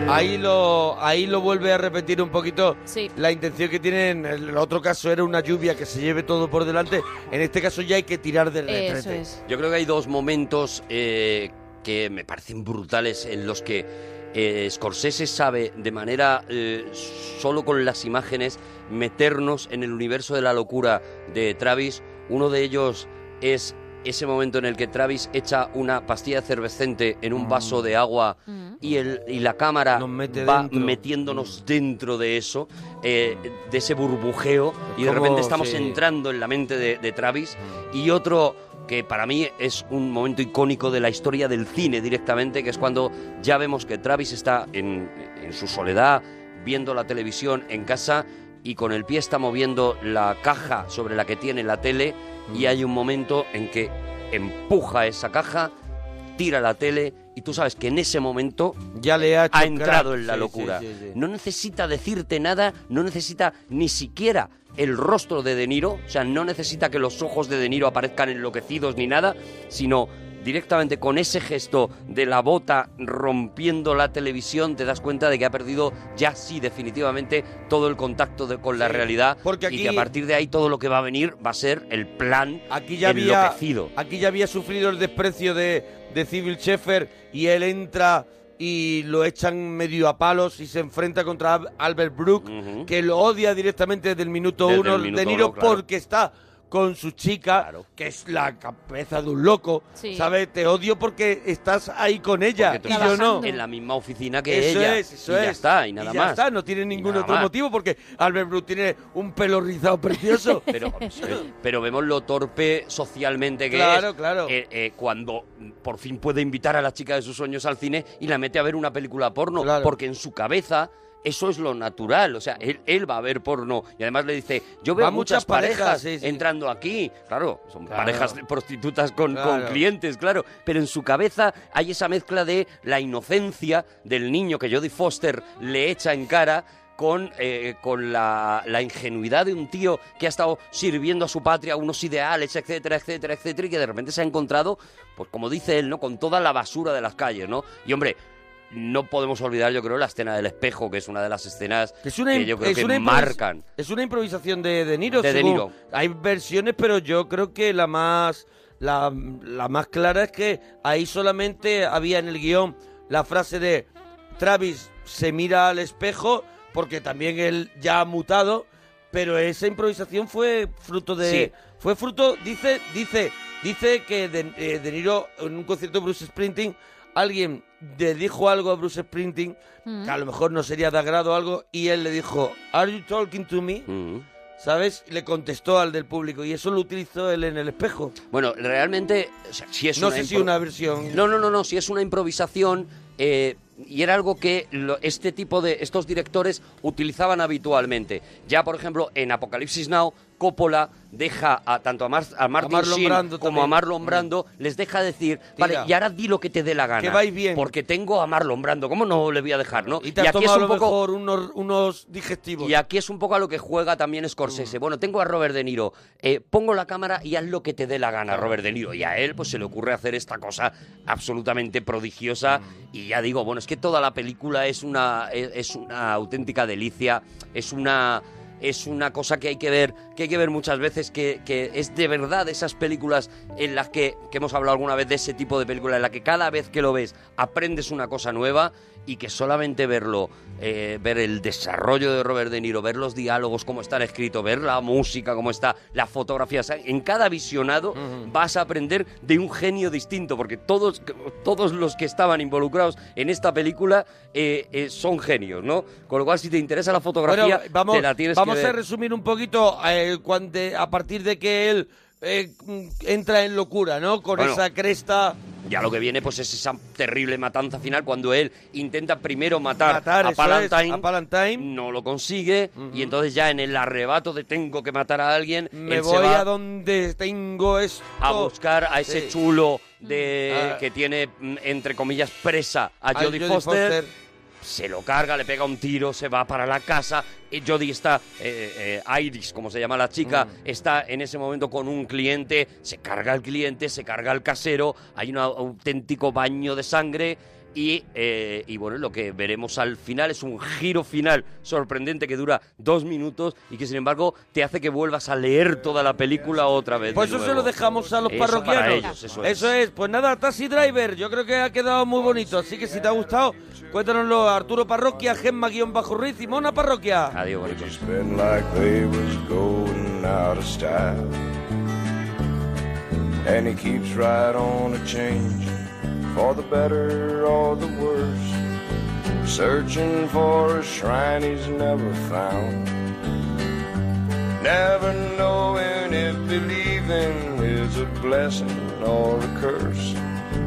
Ahí lo, ahí lo vuelve a repetir un poquito. Sí. La intención que tienen, en el otro caso era una lluvia que se lleve todo por delante. En este caso ya hay que tirar del retrete. Eso es. Yo creo que hay dos momentos eh, que me parecen brutales en los que eh, Scorsese sabe de manera eh, solo con las imágenes meternos en el universo de la locura de Travis. Uno de ellos es ese momento en el que Travis echa una pastilla efervescente en un vaso de agua y, el, y la cámara mete va dentro. metiéndonos dentro de eso, eh, de ese burbujeo, y de como- repente estamos sí. entrando en la mente de, de Travis. Y otro que para mí es un momento icónico de la historia del cine directamente, que es cuando ya vemos que Travis está en, en su soledad, viendo la televisión en casa y con el pie está moviendo la caja sobre la que tiene la tele Mm. y hay un momento en que empuja esa caja, tira la tele y tú sabes que en ese momento Ya le ha, entrado crack. en la Sí, locura. sí, sí, sí. No necesita decirte nada, no necesita ni siquiera el rostro de De Niro, o sea, no necesita que los ojos de De Niro aparezcan enloquecidos ni nada, sino directamente con ese gesto de la bota rompiendo la televisión te das cuenta de que ha perdido ya sí definitivamente todo el contacto de- con la Sí, realidad porque y aquí- que a partir de ahí todo lo que va a venir va a ser el plan Aquí ya había, enloquecido. aquí ya había sufrido el desprecio de, de Civil Sheffer y él entra y lo echan medio a palos y se enfrenta contra Al- Albert Brook, que lo odia directamente desde el minuto Desde uno el minuto de Niro uno, claro. porque está con su chica, Claro. que es la cabeza de un loco, Sí. ¿sabes? Te odio porque estás ahí con ella y yo estás no. en la misma oficina que Eso ella es, eso y es. ya está y nada ya más está, no tiene ningún otro más. motivo porque Albert Brook tiene un pelo rizado precioso. [LAUGHS] pero, pero vemos lo torpe socialmente que Claro, es claro. eh, eh, cuando por fin puede invitar a la chica de sus sueños al cine y la mete a ver una película porno, Claro. porque en su cabeza eso es lo natural, o sea, él, él va a ver porno y además le dice, yo veo muchas muchas parejas, parejas sí, sí. entrando aquí, claro, son Claro. parejas de prostitutas con, con clientes, claro, pero en su cabeza hay esa mezcla de la inocencia del niño que Jodie Foster le echa en cara con, eh, con la, la ingenuidad de un tío que ha estado sirviendo a su patria unos ideales, etcétera, etcétera, etcétera, y que de repente se ha encontrado, pues como dice él, ¿no? Con toda la basura de las calles, ¿no? Y hombre, no podemos olvidar, yo creo, la escena del espejo, que es una de las escenas Que es una, que yo creo es que una marcan. Es una improvisación de De Niro. De Niro. Hay versiones, pero yo creo que la más la, la más clara es que ahí solamente había en el guion la frase de Travis se mira al espejo porque también él ya ha mutado, pero esa improvisación fue fruto de Sí. fue fruto dice dice dice que de, eh, De Niro en un concierto de Bruce Springsteen alguien le dijo algo a Bruce Springsteen Mm. que a lo mejor no sería de agrado algo y él le dijo Are you talking to me? Mm. ¿Sabes? Le contestó al del público y eso lo utilizó él en el espejo. Bueno, realmente, o sea, si es no una sé si impro- una versión. No, no, no, no, si es una improvisación eh, y era algo que lo- este tipo de estos directores utilizaban habitualmente. Ya, por ejemplo, en Apocalipsis Now, Coppola deja a tanto a, Mar- a Martin Marlon Sheen Brando como a. Marlon Brando, les deja decir, vale, y ahora di lo que te dé la gana. Que vais bien. Porque tengo a Marlon Brando, ¿cómo no le voy a dejar, no? Y te has aquí es tomado un poco... mejor unos, unos digestivos. Y aquí es un poco a lo que juega también Mm. Scorsese. Bueno, tengo a Robert De Niro. eh, pongo la cámara y haz lo que te dé la gana, Robert De Niro. Y a él, pues se le ocurre hacer esta cosa absolutamente prodigiosa. Mm. Y ya digo, bueno, es que toda la película es una, es, es una auténtica delicia. Es una. Es una cosa que hay que ver, que hay que ver muchas veces, que, que es de verdad esas películas en las que, hemos hablado alguna vez de ese tipo de película, en la que cada vez que lo ves aprendes una cosa nueva y que solamente verlo, eh, ver el desarrollo de Robert De Niro, ver los diálogos, cómo están escritos, ver la música, cómo está, la fotografía, o sea, en cada visionado vas a aprender de un genio distinto, porque todos, todos los que estaban involucrados en esta película eh, eh, son genios, ¿no? Con lo cual, si te interesa la fotografía, Bueno, vamos, te la tienes vamos que a ver. resumir un poquito cuando, a partir de que él entra en locura, ¿no? Con Bueno. esa cresta. Ya lo que viene pues es esa terrible matanza final cuando él intenta primero matar, Matar, a, Palantine, es, a Palantine. no lo consigue y entonces ya en el arrebato de tengo que matar a alguien, Me él se voy va a donde tengo esto. a buscar a ese Sí. chulo de Ah. que tiene mm, entre comillas presa a Al Jodie Jodie Foster, Foster. Se lo carga, le pega un tiro, se va para la casa. Y Jodie está, eh, eh, Iris, como se llama la chica, Mm. está en ese momento con un cliente, se carga al cliente, se carga al casero, hay un au- auténtico baño de sangre. Y, eh, y bueno, lo que veremos al final es un giro final sorprendente que dura dos minutos y que sin embargo te hace que vuelvas a leer toda la película otra vez. Pues eso se lo dejamos a los Eso parroquianos. para ellos, eso es. Pues nada, Taxi Driver, yo creo que ha quedado muy bonito. Así que si te ha gustado, cuéntanoslo a Arturo Parroquia, Gemma-Ruiz y Mona Parroquia. Adiós, bonito. For the better or the worse. searching for a shrine he's never found. Never knowing if believing is a blessing or a curse,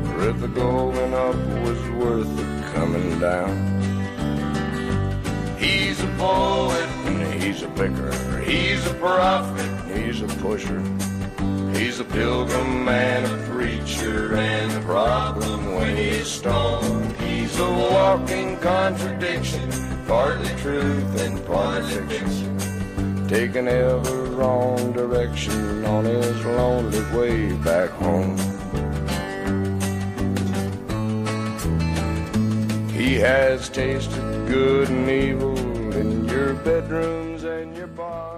or if the going up was worth the coming down. He's a poet he's a picker. He's a prophet, he's a pusher. He's a pilgrim and a preacher, and the problem when he's stoned. He's a walking contradiction, partly truth and partly fiction. Taking ever wrong direction on his lonely way back home. He has tasted good and evil in your bedrooms and your bars.